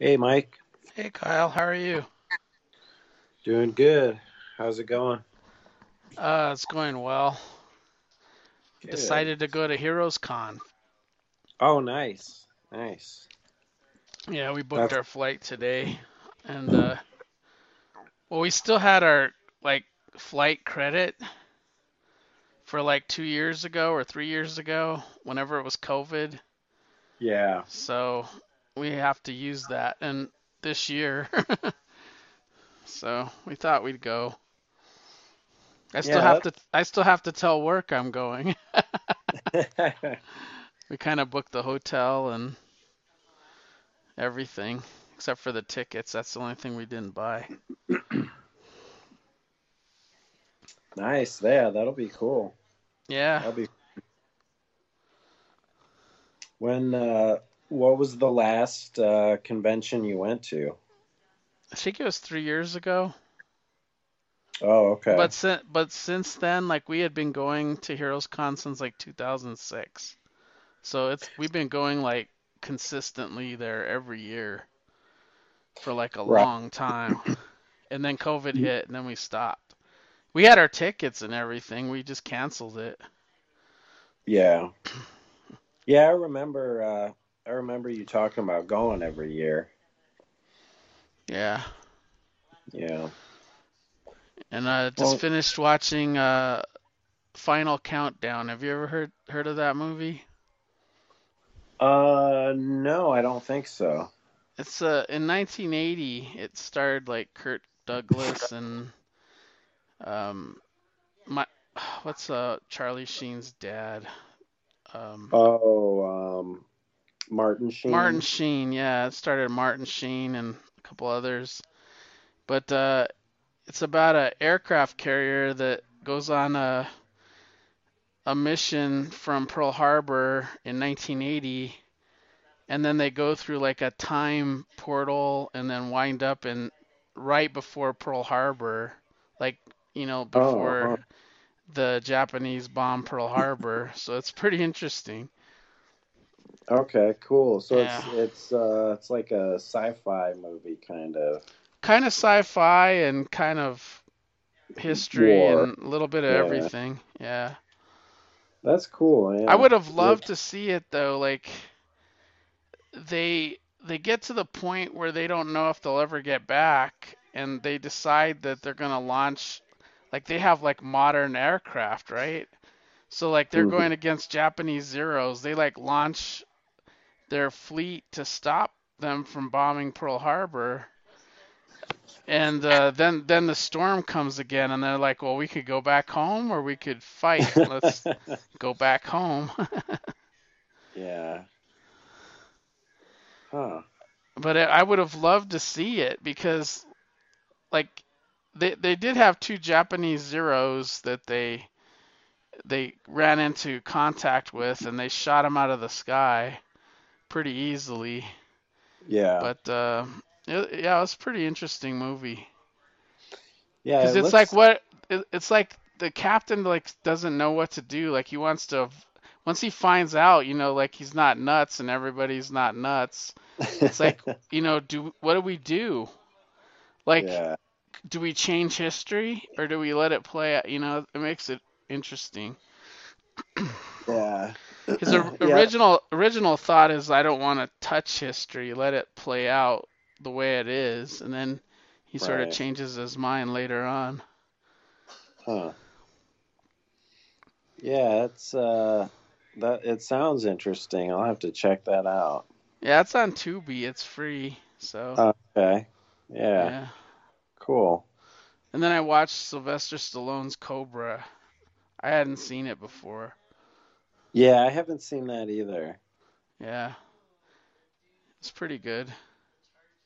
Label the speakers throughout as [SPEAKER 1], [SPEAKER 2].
[SPEAKER 1] Hey, Mike.
[SPEAKER 2] Hey Kyle, how are you?
[SPEAKER 1] Doing good. How's it going?
[SPEAKER 2] Uh, it's going well.
[SPEAKER 1] Good.
[SPEAKER 2] Decided to go to Heroes Con.
[SPEAKER 1] Oh, nice. Nice.
[SPEAKER 2] Yeah, we booked
[SPEAKER 1] That's
[SPEAKER 2] our flight today, and uh, well, we still had our like flight credit for like two years ago or three years ago, whenever it was COVID.
[SPEAKER 1] yeah.
[SPEAKER 2] So we have to use that, and this year, so we thought we'd go. I still
[SPEAKER 1] Yeah,
[SPEAKER 2] have to. I still have to tell work I'm going. We kind of booked the hotel and everything, except for the tickets. That's the only thing we didn't buy.
[SPEAKER 1] nice. Yeah, that'll be cool.
[SPEAKER 2] Yeah.
[SPEAKER 1] That'll be when uh what was the last uh convention you went to?
[SPEAKER 2] I think it was three years ago.
[SPEAKER 1] Oh, okay.
[SPEAKER 2] But since but since then, like we had been going to Heroes Con since like 2006. So it's we've been going like consistently there every year for like a
[SPEAKER 1] Right.
[SPEAKER 2] long time. And then COVID hit and then we stopped. We had our tickets and everything. We just canceled it.
[SPEAKER 1] Yeah. Yeah, I remember uh I remember you talking about going every year.
[SPEAKER 2] Yeah.
[SPEAKER 1] Yeah.
[SPEAKER 2] And I just
[SPEAKER 1] Well,
[SPEAKER 2] finished watching uh Final Countdown. Have you ever heard heard of that movie?
[SPEAKER 1] uh no, I don't think so.
[SPEAKER 2] It's uh in 1980. It starred like Kirk Douglas and um my what's uh Charlie Sheen's dad? Um
[SPEAKER 1] Oh, um Martin Sheen.
[SPEAKER 2] Martin
[SPEAKER 1] Sheen.
[SPEAKER 2] Yeah, it started Martin Sheen and a couple others. But uh it's about a aircraft carrier that goes on a a mission from Pearl Harbor in 1980 and then they go through like a time portal and then wind up in right before Pearl Harbor, like you know
[SPEAKER 1] Oh,
[SPEAKER 2] before
[SPEAKER 1] oh,
[SPEAKER 2] the Japanese bomb Pearl Harbor. So it's pretty interesting.
[SPEAKER 1] Okay, cool. So
[SPEAKER 2] Yeah,
[SPEAKER 1] it's it's uh it's like a sci-fi movie kind of
[SPEAKER 2] kind of sci-fi and kind of history
[SPEAKER 1] war.
[SPEAKER 2] and a little bit of
[SPEAKER 1] Yeah.
[SPEAKER 2] everything. Yeah.
[SPEAKER 1] That's cool,
[SPEAKER 2] I would have loved to see it though. Like they they get to the point where they don't know if they'll ever get back and they decide that they're going to launch like they have like modern aircraft, right? So like they're
[SPEAKER 1] mhm.
[SPEAKER 2] going against Japanese Zeros. They like launch their fleet to stop them from bombing Pearl Harbor. And uh, then then the storm comes again and they're like, "Well, we could go back home or we could fight. Let's go back home."
[SPEAKER 1] Yeah. Huh.
[SPEAKER 2] But I I would have loved to see it because like they they did have two Japanese Zeros that they they ran into contact with and they shot him out of the sky pretty easily.
[SPEAKER 1] Yeah.
[SPEAKER 2] But uh, it, yeah, it was a pretty interesting movie
[SPEAKER 1] Yeah,
[SPEAKER 2] because
[SPEAKER 1] it
[SPEAKER 2] it's like what it, it's like the captain like doesn't know what to do. Like he wants to once he finds out, you know, like he's not nuts and everybody's not nuts. It's like, you know, do what do we do? Like
[SPEAKER 1] Yeah.
[SPEAKER 2] do we change history or do we let it play out? You know, it makes it interesting.
[SPEAKER 1] Yeah.
[SPEAKER 2] His or-
[SPEAKER 1] Yeah.
[SPEAKER 2] original original thought is I don't want to touch history, let it play out the way it is, and then he sort of changes his mind later on.
[SPEAKER 1] Huh. Yeah, it's uh that it sounds interesting. I'll have to check that out.
[SPEAKER 2] Yeah, it's on Tubi. It's free. So,
[SPEAKER 1] Okay. Yeah.
[SPEAKER 2] yeah.
[SPEAKER 1] Cool.
[SPEAKER 2] And then I watched Sylvester Stallone's Cobra. I hadn't seen it before.
[SPEAKER 1] Yeah, I haven't seen that either.
[SPEAKER 2] Yeah, it's pretty good.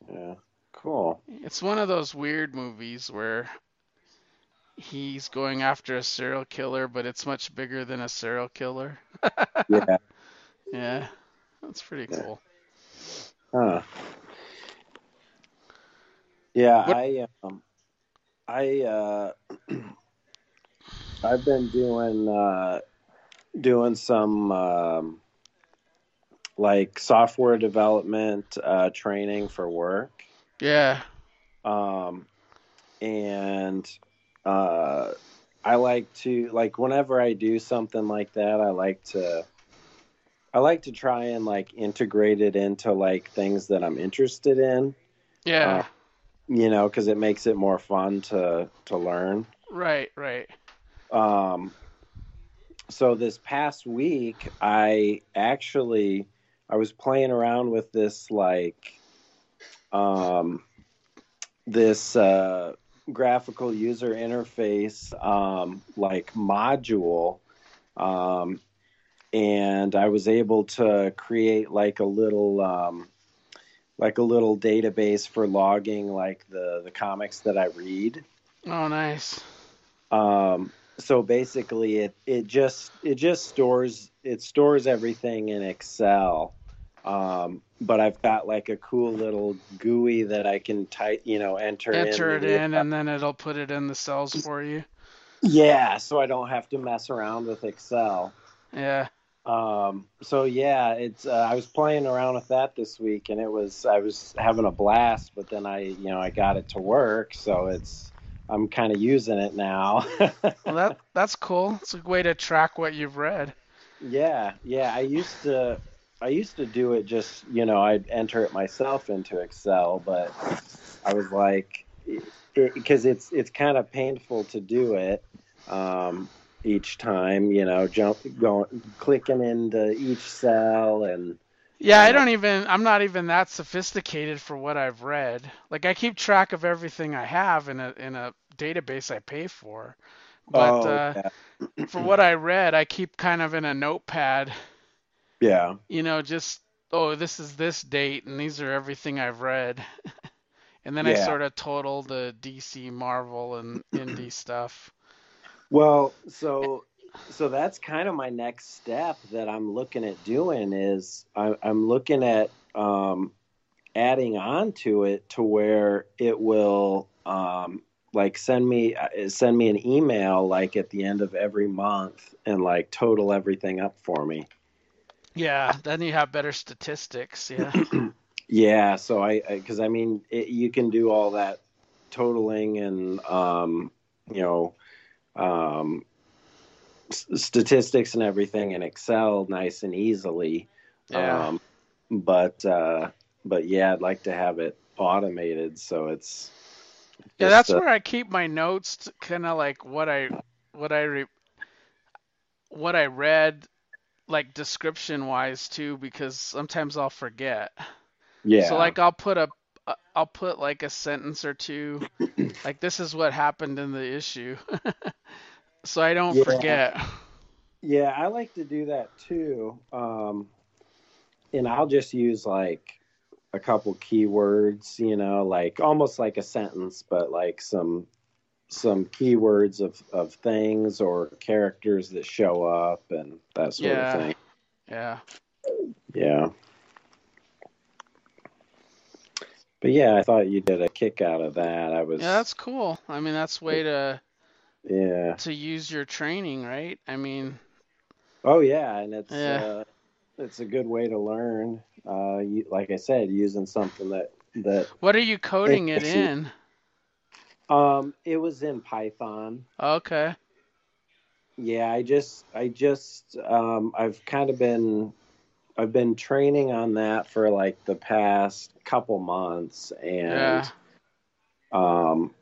[SPEAKER 1] Yeah. Cool.
[SPEAKER 2] It's one of those weird movies where he's going after a serial killer, but it's much bigger than a serial killer.
[SPEAKER 1] Yeah.
[SPEAKER 2] Yeah, that's pretty
[SPEAKER 1] Yeah.
[SPEAKER 2] cool.
[SPEAKER 1] Huh. Yeah,
[SPEAKER 2] What?
[SPEAKER 1] I um I uh I've been doing uh doing some um like software development uh, training for work.
[SPEAKER 2] Yeah.
[SPEAKER 1] Um, and uh, I like to like whenever I do something like that, I like to I like to try and like integrate it into like things that I'm interested in.
[SPEAKER 2] Yeah.
[SPEAKER 1] Uh, you know, because it makes it more fun to to learn.
[SPEAKER 2] right, right.
[SPEAKER 1] Um, so this past week, I actually I was playing around with this like um, this uh, graphical user interface um, like module, um, and I was able to create like a little. Um, like a little database for logging like the the comics that I read.
[SPEAKER 2] Oh, nice.
[SPEAKER 1] Um, so basically, it it just it just stores it stores everything in Excel. Um, but I've got like a cool little GUI that I can type, you know, enter,
[SPEAKER 2] Enter it
[SPEAKER 1] in.
[SPEAKER 2] in, and then it'll put it in the cells for you.
[SPEAKER 1] Yeah, so I don't have to mess around with Excel.
[SPEAKER 2] Yeah.
[SPEAKER 1] Um, so yeah, it's uh, I was playing around with that this week, and it was I was having a blast. But then I, you know, I got it to work, so it's I'm kind of using it now.
[SPEAKER 2] Well, that that's cool. It's a way to track what you've read.
[SPEAKER 1] Yeah, yeah. I used to, I used to do it just, you know, I'd enter it myself into Excel, but I was like, because it, it's it's kind of painful to do it um, each time, you know, jump going, clicking into each cell and
[SPEAKER 2] Yeah, I don't even I'm not even that sophisticated for what I've read. Like I keep track of everything I have in a in a database I pay for. But
[SPEAKER 1] oh
[SPEAKER 2] uh,
[SPEAKER 1] yeah,
[SPEAKER 2] for what I read, I keep kind of in a notepad,
[SPEAKER 1] yeah,
[SPEAKER 2] you know, just oh, this is this date and these are everything I've read. And then I sort of total the DC, Marvel, and indie stuff.
[SPEAKER 1] Well, so so that's kind of my next step that I'm looking at doing is I, I'm looking at um, adding on to it to where it will um, like send me uh, send me an email like at the end of every month and like total everything up for me.
[SPEAKER 2] Yeah, then you have better statistics. Yeah.
[SPEAKER 1] Yeah, so I because I, mean it, you can do all that totaling and um, you know um, statistics and everything in Excel nice and easily.
[SPEAKER 2] Yeah.
[SPEAKER 1] Um, but uh, but yeah, I'd like to have it automated so it's
[SPEAKER 2] Yeah, that's
[SPEAKER 1] uh,
[SPEAKER 2] where I keep my notes, kind of like what I what I re, what I read, like description wise too, because sometimes I'll forget.
[SPEAKER 1] yeah.
[SPEAKER 2] So like I'll put a uh, I'll put like a sentence or two, like this is what happened in the issue, so I don't
[SPEAKER 1] Yeah.
[SPEAKER 2] forget.
[SPEAKER 1] Yeah, I like to do that too. Um, and I'll just use like a couple keywords, you know, like almost like a sentence, but like some some keywords of, of things or characters that show up and that sort
[SPEAKER 2] Yeah.
[SPEAKER 1] of thing.
[SPEAKER 2] Yeah.
[SPEAKER 1] Yeah. But yeah, I thought you did a kick out of that. I was
[SPEAKER 2] Yeah, that's cool. I mean, that's way to
[SPEAKER 1] yeah.
[SPEAKER 2] to use your training, right? I mean,
[SPEAKER 1] Oh yeah, and it's
[SPEAKER 2] Yeah.
[SPEAKER 1] uh, it's a good way to learn. Uh, you, like I said, using something that that
[SPEAKER 2] what are you coding it in?
[SPEAKER 1] um, it was in Python.
[SPEAKER 2] Okay.
[SPEAKER 1] Yeah, I just I just um, I've kind of been I've been training on that for like the past couple months, and
[SPEAKER 2] Yeah.
[SPEAKER 1] um,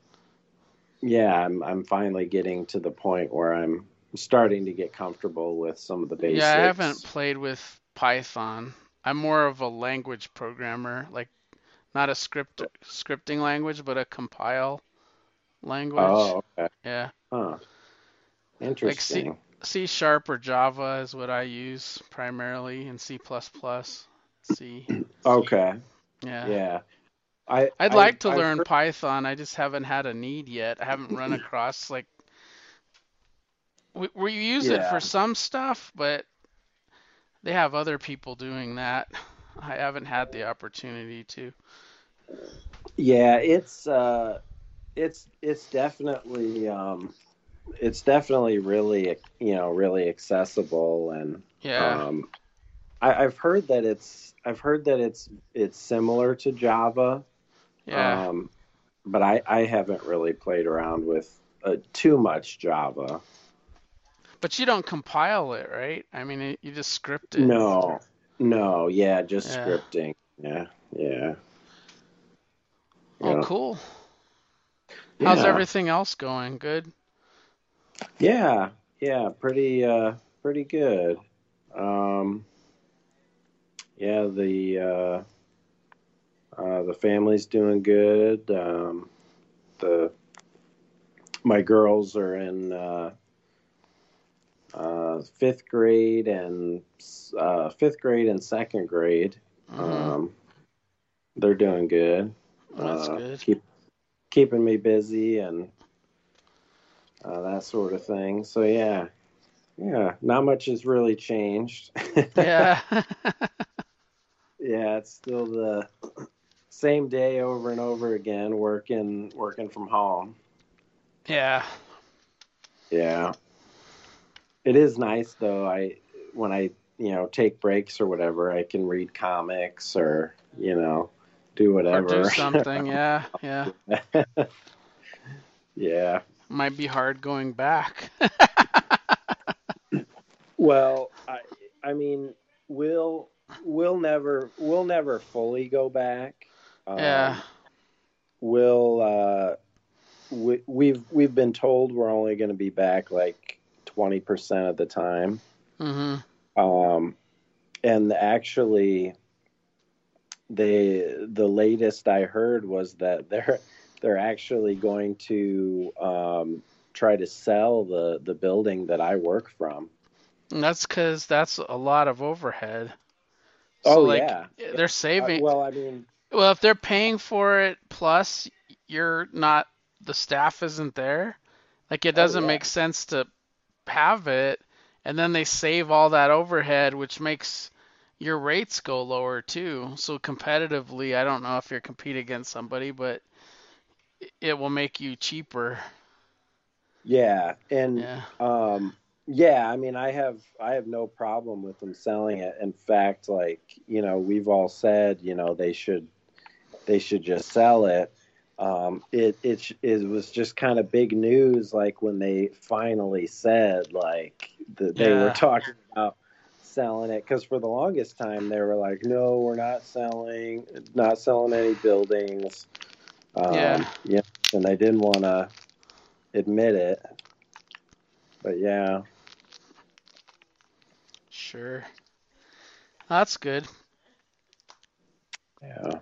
[SPEAKER 1] yeah, I'm I'm finally getting to the point where I'm starting to get comfortable with some of the basics.
[SPEAKER 2] Yeah, I haven't played with Python. I'm more of a language programmer, like not a script scripting language, but a compile language.
[SPEAKER 1] Oh, okay.
[SPEAKER 2] Yeah.
[SPEAKER 1] Huh. Interesting.
[SPEAKER 2] Like C C sharp or Java is what I use primarily, and C++. plus C.
[SPEAKER 1] okay.
[SPEAKER 2] Yeah.
[SPEAKER 1] Yeah. I
[SPEAKER 2] I'd
[SPEAKER 1] I-
[SPEAKER 2] like to
[SPEAKER 1] I've
[SPEAKER 2] learn
[SPEAKER 1] heard-
[SPEAKER 2] Python. I just haven't had a need yet. I haven't run across like we we use it for some stuff, but they have other people doing that. I haven't had the opportunity to.
[SPEAKER 1] Yeah, it's uh, it's it's definitely um, it's definitely really you know really accessible and
[SPEAKER 2] Yeah.
[SPEAKER 1] um, I, I've heard that it's I've heard that it's it's similar to Java.
[SPEAKER 2] Yeah.
[SPEAKER 1] Um, but I I haven't really played around with uh, too much Java.
[SPEAKER 2] But you don't compile it, right? I mean, it, you just script it.
[SPEAKER 1] No, no, yeah, just
[SPEAKER 2] Yeah.
[SPEAKER 1] scripting. Yeah, yeah.
[SPEAKER 2] Oh,
[SPEAKER 1] Yeah.
[SPEAKER 2] cool. How's everything else going? Good.
[SPEAKER 1] Yeah, yeah, pretty uh pretty good. Um yeah, the uh uh the family's doing good. Um the my girls are in uh uh fifth grade and uh fifth grade and second grade.
[SPEAKER 2] Mhm.
[SPEAKER 1] Um they're doing good.
[SPEAKER 2] Well, that's
[SPEAKER 1] uh,
[SPEAKER 2] good.
[SPEAKER 1] Keep keeping me busy and uh, that sort of thing. So yeah, yeah, not much has really changed.
[SPEAKER 2] Yeah.
[SPEAKER 1] yeah, it's still the same day over and over again, working working from home.
[SPEAKER 2] yeah.
[SPEAKER 1] Yeah, it is nice though. I when I you know take breaks or whatever, I can read comics or you know do
[SPEAKER 2] Or
[SPEAKER 1] whatever.
[SPEAKER 2] do something. Yeah. Yeah.
[SPEAKER 1] yeah.
[SPEAKER 2] Might be hard going back.
[SPEAKER 1] Well, I I mean, we'll we'll never we'll never fully go back. Um,
[SPEAKER 2] Yeah.
[SPEAKER 1] We'll uh, we, we've we've been told we're only going to be back like twenty percent of the time.
[SPEAKER 2] Mhm.
[SPEAKER 1] Um, and actually, they the latest I heard was that they're they're actually going to um, try to sell the the building that I work from.
[SPEAKER 2] And that's because that's a lot of overhead.
[SPEAKER 1] Oh,
[SPEAKER 2] like,
[SPEAKER 1] yeah.
[SPEAKER 2] They're
[SPEAKER 1] Uh,
[SPEAKER 2] saving.
[SPEAKER 1] well, I mean,
[SPEAKER 2] Well, if they're paying for it plus you're not the staff isn't there, like it
[SPEAKER 1] Oh,
[SPEAKER 2] doesn't
[SPEAKER 1] yeah.
[SPEAKER 2] make sense to have it and then they save all that overhead which makes your rates go lower too. So competitively, I don't know if you're competing against somebody, but it will make you cheaper.
[SPEAKER 1] yeah, and
[SPEAKER 2] Yeah.
[SPEAKER 1] um, yeah, I mean, I have I have no problem with them selling it. In fact, like you know, we've all said, you know, they should they should just sell it. Um, it it it was just kind of big news, like when they finally said, like that they were talking about selling it, because for the longest time they were like, no, we're not selling, not selling any buildings. Um,
[SPEAKER 2] Yeah.
[SPEAKER 1] yeah, and they didn't want to admit it. But yeah,
[SPEAKER 2] Sure. That's good.
[SPEAKER 1] yeah,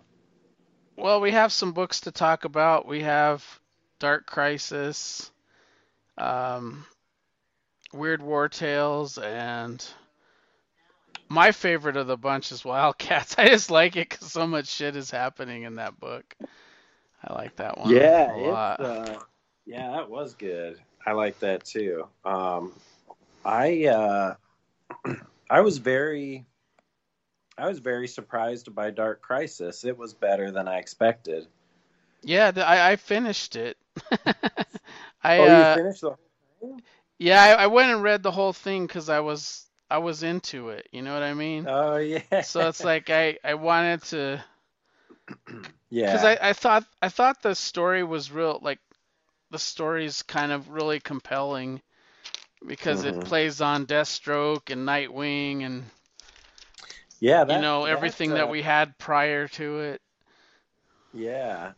[SPEAKER 2] Well, we have some books to talk about. We have Dark Crisis, um, Weird War Tales, and my favorite of the bunch is Wildcats. I just like it because so much shit is happening in that book. I like that one
[SPEAKER 1] yeah,
[SPEAKER 2] a lot.
[SPEAKER 1] uh, yeah, that was good. I like that too. Um, I uh, I was very I was very surprised by Dark Crisis. It was better than I expected.
[SPEAKER 2] yeah, the, I, I finished it. I
[SPEAKER 1] oh,
[SPEAKER 2] uh,
[SPEAKER 1] finished the whole thing?
[SPEAKER 2] yeah, I, I went and read the whole thing because I was I was into it. You know what I mean?
[SPEAKER 1] Oh yeah.
[SPEAKER 2] So it's like I I wanted to.
[SPEAKER 1] yeah.
[SPEAKER 2] because I, I thought I thought the story was real like the story's kind of really compelling because it
[SPEAKER 1] Mhm.
[SPEAKER 2] plays on Deathstroke and Nightwing and
[SPEAKER 1] yeah, that,
[SPEAKER 2] you know everything that
[SPEAKER 1] uh,
[SPEAKER 2] we had prior to it.
[SPEAKER 1] Yeah.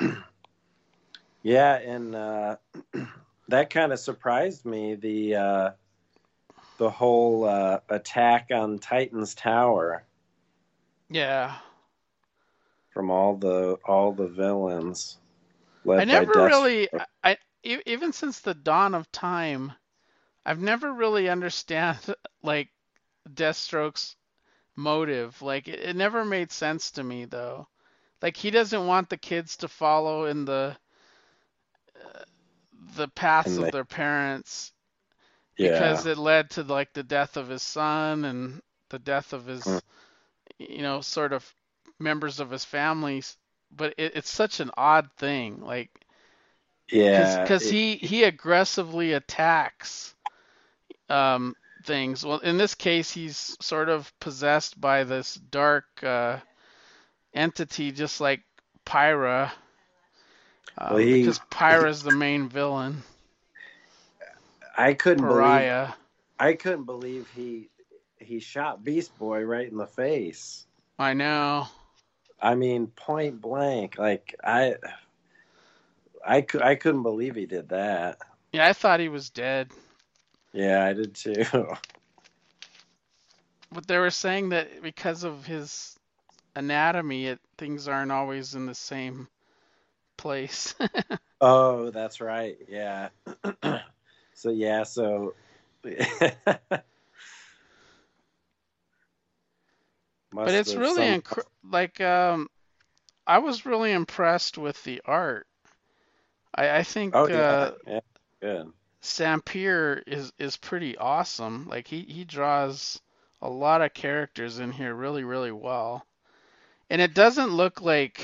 [SPEAKER 1] yeah, and uh, that kind of surprised me the uh, the whole uh, attack on Titan's Tower
[SPEAKER 2] Yeah,
[SPEAKER 1] from all the all the villains.
[SPEAKER 2] I never really. I even since the dawn of time, I've never really understand like Deathstroke's motive. Like it, it never made sense to me though. Like he doesn't want the kids to follow in the uh, the paths of
[SPEAKER 1] the-
[SPEAKER 2] their parents
[SPEAKER 1] yeah.
[SPEAKER 2] because it led to like the death of his son and the death of his
[SPEAKER 1] Mm.
[SPEAKER 2] you know sort of members of his families but it, it's such an odd thing like
[SPEAKER 1] yeah.
[SPEAKER 2] because he he aggressively attacks um things. Well, in this case, he's sort of possessed by this dark uh, entity, just like Pariah, uh,
[SPEAKER 1] Well, he-
[SPEAKER 2] because Pariah's the main villain.
[SPEAKER 1] I couldn't believe
[SPEAKER 2] Pariah.
[SPEAKER 1] I couldn't believe he he shot Beast Boy right in the face.
[SPEAKER 2] I know.
[SPEAKER 1] I mean, point blank. Like I, I, I couldn't believe he did that.
[SPEAKER 2] Yeah, I thought he was dead.
[SPEAKER 1] Yeah, I did too.
[SPEAKER 2] But they were saying that because of his anatomy, it, things aren't always in the same place.
[SPEAKER 1] oh, that's right. Yeah. so yeah, so.
[SPEAKER 2] but it's really inc- like um, I was really impressed with the art. I, I think
[SPEAKER 1] Oh yeah,
[SPEAKER 2] uh,
[SPEAKER 1] yeah, good.
[SPEAKER 2] Sampere is is pretty awesome. Like he he draws a lot of characters in here really really well. And it doesn't look like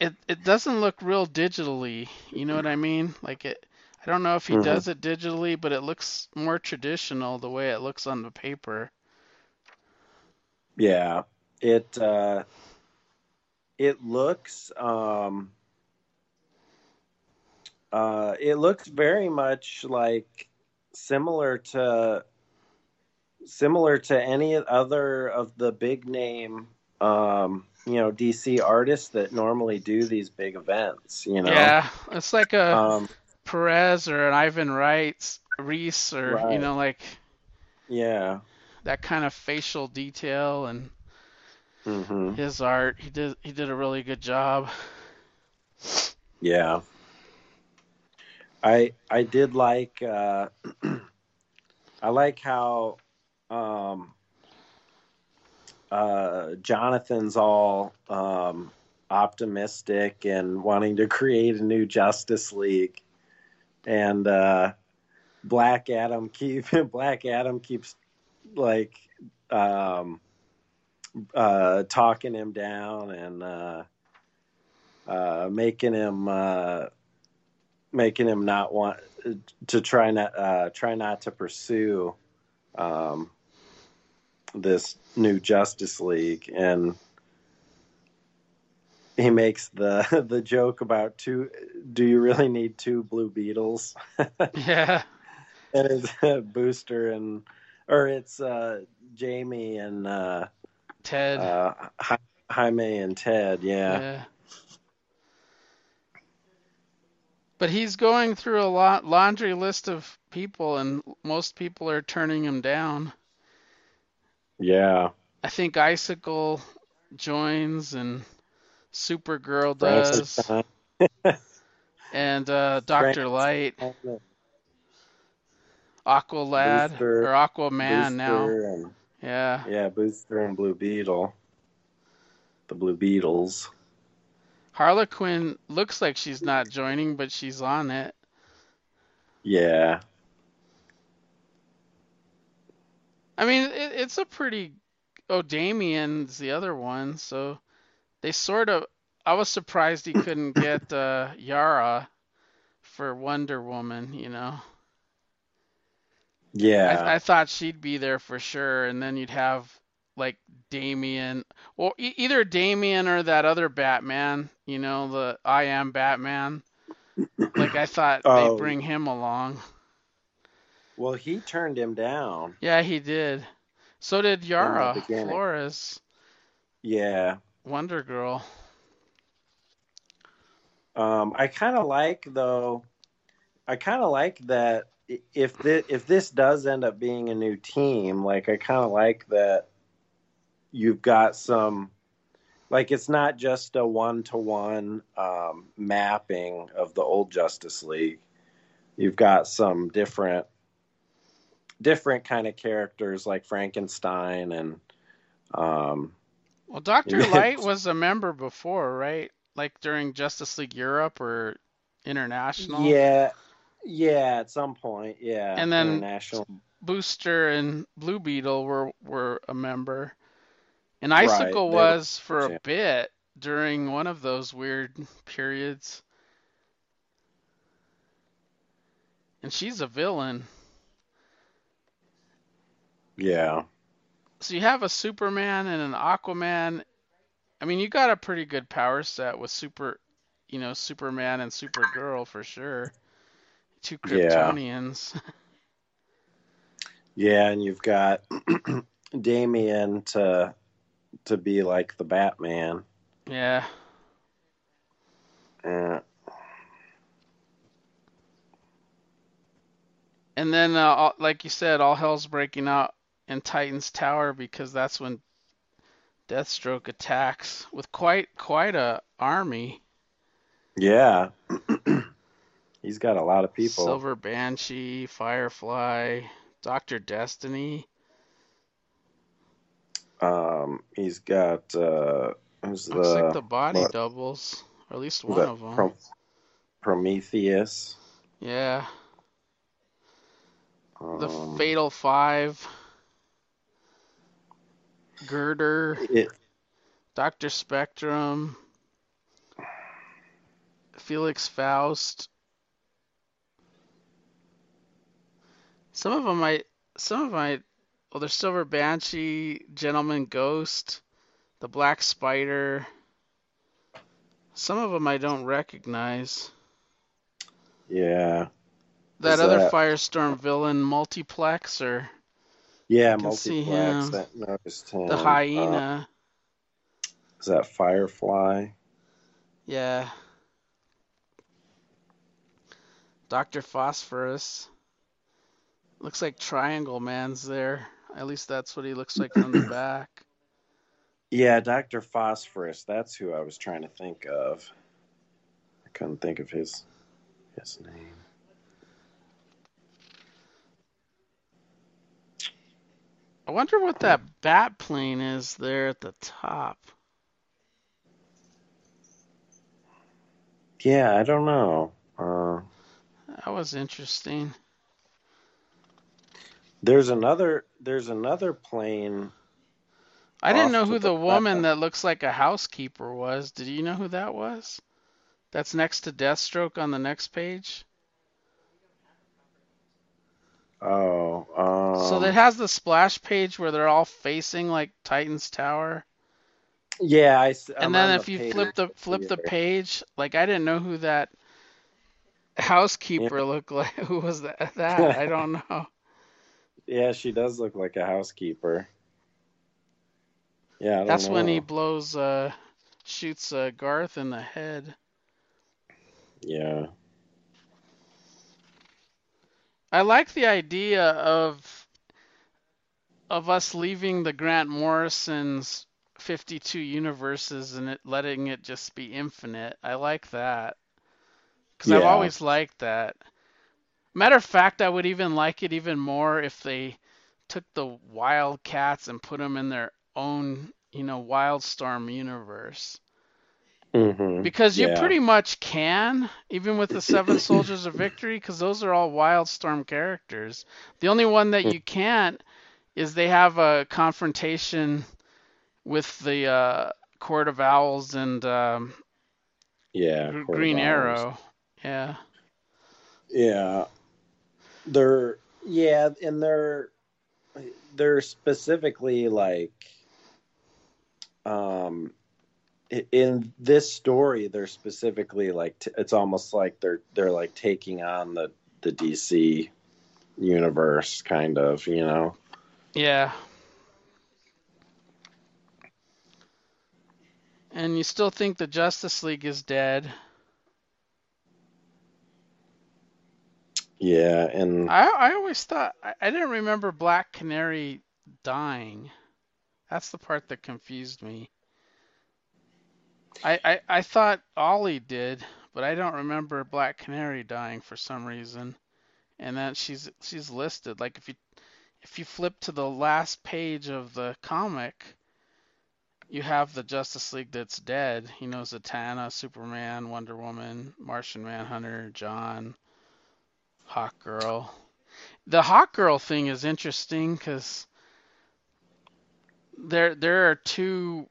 [SPEAKER 2] it it doesn't look real digitally. You know what I mean? Like it I don't know if he
[SPEAKER 1] Mhm.
[SPEAKER 2] does it digitally, but it looks more traditional the way it looks on the paper.
[SPEAKER 1] Yeah, it uh, it looks um, uh, it looks very much like similar to similar to any other of the big name um, you know DC artists that normally do these big events. You know,
[SPEAKER 2] Yeah, it's like a
[SPEAKER 1] um,
[SPEAKER 2] Perez or an Ivan Wright, Reis or you know like
[SPEAKER 1] yeah.
[SPEAKER 2] that kind of facial detail and
[SPEAKER 1] hmm
[SPEAKER 2] his art. He did he did a really good job.
[SPEAKER 1] Yeah. I I did like uh I like how um uh Jonathan's all um optimistic and wanting to create a new Justice League. And uh Black Adam keep Black Adam keeps like um uh talking him down and uh uh, making him uh, making him not want to try not uh, try not to pursue um, this new Justice League, and he makes the the joke about two. Do you really need two Blue Beetles?
[SPEAKER 2] Yeah.
[SPEAKER 1] and it's Booster and or it's uh, Jamie and uh,
[SPEAKER 2] Ted.
[SPEAKER 1] uh, Jaime and Ted. Yeah.
[SPEAKER 2] yeah. But he's going through a lot laundry list of people and most people are turning him down.
[SPEAKER 1] yeah.
[SPEAKER 2] I think Icicle joins and Supergirl does and uh, Dr. Light, Aqualad
[SPEAKER 1] Booster-
[SPEAKER 2] or Aquaman now.
[SPEAKER 1] And-
[SPEAKER 2] Yeah.
[SPEAKER 1] yeah, Booster and Blue Beetle. The Blue Beetles.
[SPEAKER 2] Harley Quinn looks like she's not joining, but she's on it.
[SPEAKER 1] Yeah.
[SPEAKER 2] I mean, it, it's a pretty. Oh, Damian's the other one, so they sort of. I was surprised he couldn't get uh, Yara for Wonder Woman. You know,
[SPEAKER 1] Yeah.
[SPEAKER 2] I, I thought she'd be there for sure, and then you'd have like Damian, or e- either Damian or that other Batman. You know, the I am Batman. Like I thought
[SPEAKER 1] Oh.
[SPEAKER 2] they'd bring him along.
[SPEAKER 1] well, he turned him down.
[SPEAKER 2] Yeah, he did. So did Yara. Flores,
[SPEAKER 1] Yeah.
[SPEAKER 2] Wonder Girl.
[SPEAKER 1] Um, I kind of like though. I kind of like that if this, if this does end up being a new team, like I kind of like that you've got some like it's not just a one to one mapping of the old Justice League. You've got some different different kind of characters like Frankenstein and um,
[SPEAKER 2] Well, Dr. Light was a member before, right? Like during Justice League Europe or International.
[SPEAKER 1] yeah, yeah, at some point, yeah,
[SPEAKER 2] And then-
[SPEAKER 1] international.
[SPEAKER 2] Booster and Blue Beetle were were a member. And
[SPEAKER 1] Right,
[SPEAKER 2] Icicle
[SPEAKER 1] were-
[SPEAKER 2] was for a
[SPEAKER 1] yeah.
[SPEAKER 2] bit during one of those weird periods. And she's a villain.
[SPEAKER 1] Yeah.
[SPEAKER 2] So you have a Superman and an Aquaman. I mean, you got a pretty good power set with Super, you know, Superman and Supergirl for sure. Two
[SPEAKER 1] Yeah.
[SPEAKER 2] Kryptonians.
[SPEAKER 1] Yeah, and you've got Damian to to be like the Batman.
[SPEAKER 2] yeah.
[SPEAKER 1] Uh,
[SPEAKER 2] And then, uh, all- like you said, all hell's breaking out in Titan's Tower because that's when Deathstroke attacks with quite quite a army.
[SPEAKER 1] yeah. He's got a lot of people.
[SPEAKER 2] Silver Banshee, Firefly, Doctor Destiny.
[SPEAKER 1] Um, he's got uh, who's the,
[SPEAKER 2] Looks like the body
[SPEAKER 1] what-
[SPEAKER 2] doubles, or at least one of them.
[SPEAKER 1] Pro- Prometheus.
[SPEAKER 2] Yeah, the
[SPEAKER 1] Um,
[SPEAKER 2] Fatal Five, Girder,
[SPEAKER 1] it,
[SPEAKER 2] Doctor Spectrum, Felix Faust. Some of them might, some of them might. Well, there's Silver Banshee, Gentleman Ghost, the Black Spider. Some of them I don't recognize.
[SPEAKER 1] yeah,
[SPEAKER 2] That
[SPEAKER 1] Is
[SPEAKER 2] other
[SPEAKER 1] that-
[SPEAKER 2] Firestorm villain, Multiplex, or
[SPEAKER 1] yeah. Multiplex. That noticed him.
[SPEAKER 2] the
[SPEAKER 1] Uh,
[SPEAKER 2] Hyena.
[SPEAKER 1] is that Firefly?
[SPEAKER 2] Yeah. Dr. Phosphorus. Looks like Triangle Man's there. At least that's what he looks like from the back.
[SPEAKER 1] Yeah, Doctor Phosphorus. That's who I was trying to think of. I couldn't think of his his name.
[SPEAKER 2] I wonder what that bat plane is there at the top.
[SPEAKER 1] Yeah, I don't know. Uh,
[SPEAKER 2] That was interesting.
[SPEAKER 1] there's another. There's another plane.
[SPEAKER 2] I didn't know who
[SPEAKER 1] the
[SPEAKER 2] the woman that looks like a housekeeper was. Did you know who that was? That's next to Deathstroke on the next page.
[SPEAKER 1] Oh, um,
[SPEAKER 2] So it has the splash page where they're all facing like Titan's Tower.
[SPEAKER 1] yeah, I. s-
[SPEAKER 2] And
[SPEAKER 1] I'm
[SPEAKER 2] then if
[SPEAKER 1] the
[SPEAKER 2] you
[SPEAKER 1] page
[SPEAKER 2] flip the flip the page, like I didn't know who that housekeeper looked like. Who was that? That I don't know.
[SPEAKER 1] Yeah, she does look like a housekeeper. Yeah, I don't
[SPEAKER 2] That's when he blows, uh, shoots uh, Garth in the head.
[SPEAKER 1] Yeah,
[SPEAKER 2] I like the idea of of us leaving the Grant Morrison's 52 universes and it letting it just be infinite. I like that. Because I've always liked that. Matter of fact, I would even like it even more if they took the Wildcats and put them in their own, you know, Wildstorm universe.
[SPEAKER 1] hmm
[SPEAKER 2] Because you
[SPEAKER 1] Yeah.
[SPEAKER 2] pretty much can, even with the Seven Soldiers of Victory, because those are all Wildstorm characters. The only one that you can't is they have a confrontation with the uh, Court of Owls and um,
[SPEAKER 1] yeah.
[SPEAKER 2] Gr-
[SPEAKER 1] Court of
[SPEAKER 2] Green Arrow. Yeah.
[SPEAKER 1] Yeah, they're yeah, and they're they're specifically like um in this story they're specifically like t- it's almost like they're they're like taking on the the DC universe kind of, you know.
[SPEAKER 2] Yeah. And you still think the Justice League is dead.
[SPEAKER 1] Yeah, and
[SPEAKER 2] I I always thought I, I didn't remember Black Canary dying. That's the part that confused me. I, I I thought Ollie did, but I don't remember Black Canary dying for some reason. And then she's she's listed. Like if you if you flip to the last page of the comic, you have the Justice League that's dead. You know, Zatanna, Superman, Wonder Woman, Martian Manhunter, John, Hawk Girl. The Hawk Girl thing is interesting because there there are two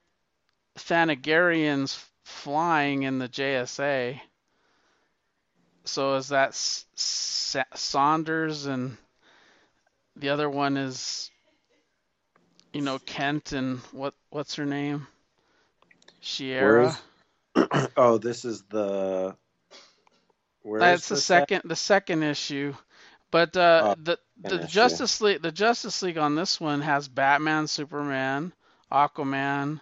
[SPEAKER 2] Thanagarians flying in the JSA. So is that S- Saunders and the other one is you know Kent and what what's her name? Shiera.
[SPEAKER 1] Where's oh, this is the
[SPEAKER 2] That's the
[SPEAKER 1] at?
[SPEAKER 2] second the second issue. But uh,
[SPEAKER 1] Oh,
[SPEAKER 2] the the
[SPEAKER 1] issue.
[SPEAKER 2] Justice League the Justice League on this one has Batman, Superman, Aquaman,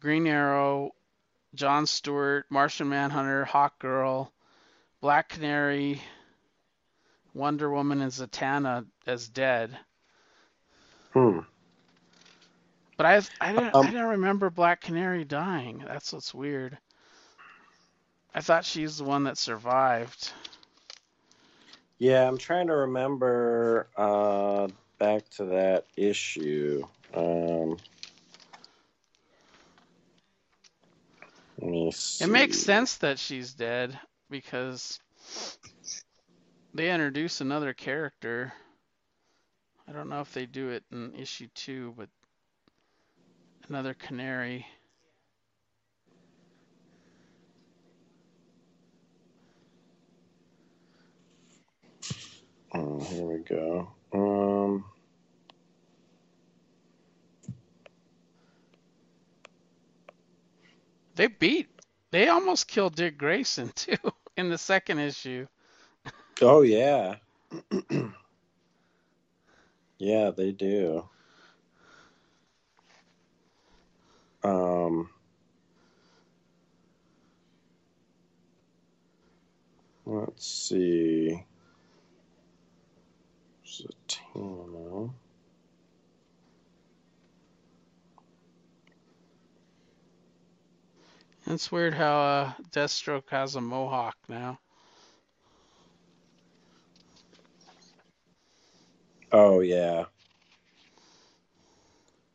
[SPEAKER 2] Green Arrow, John Stewart, Martian Manhunter, Hawkgirl, Black Canary, Wonder Woman, and Zatanna as dead.
[SPEAKER 1] Hmm.
[SPEAKER 2] But I I didn't
[SPEAKER 1] Um,
[SPEAKER 2] I didn't remember Black Canary dying. That's what's weird. I thought she's the one that survived.
[SPEAKER 1] Yeah, I'm trying to remember uh back to that issue. Um let me see.
[SPEAKER 2] It makes sense that she's dead because they introduce another character. I don't know if they do it in issue two, but another canary.
[SPEAKER 1] Oh, here we go. Um
[SPEAKER 2] They beat, they almost killed Dick Grayson too in the second issue.
[SPEAKER 1] oh yeah. yeah, they do. Um let's see. Zatanna.
[SPEAKER 2] It's weird how uh, Deathstroke has a mohawk now.
[SPEAKER 1] Oh yeah.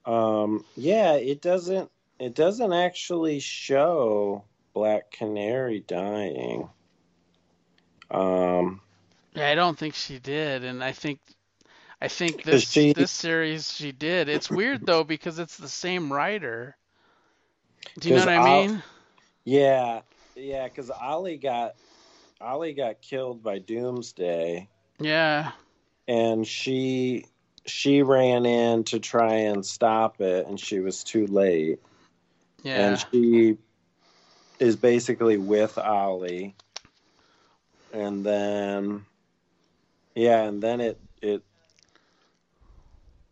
[SPEAKER 1] Um yeah, it doesn't it doesn't actually show Black Canary dying. Um
[SPEAKER 2] Yeah, I don't think she did, and I think I think this
[SPEAKER 1] she-
[SPEAKER 2] this series she did. It's weird though because it's the same writer. Do you know what I
[SPEAKER 1] I'll-
[SPEAKER 2] mean?
[SPEAKER 1] yeah, yeah, cuz Ollie got Ollie got killed by Doomsday
[SPEAKER 2] Yeah.
[SPEAKER 1] and she she ran in to try and stop it and she was too late.
[SPEAKER 2] Yeah.
[SPEAKER 1] and she is basically with Ollie, and then yeah, and then it it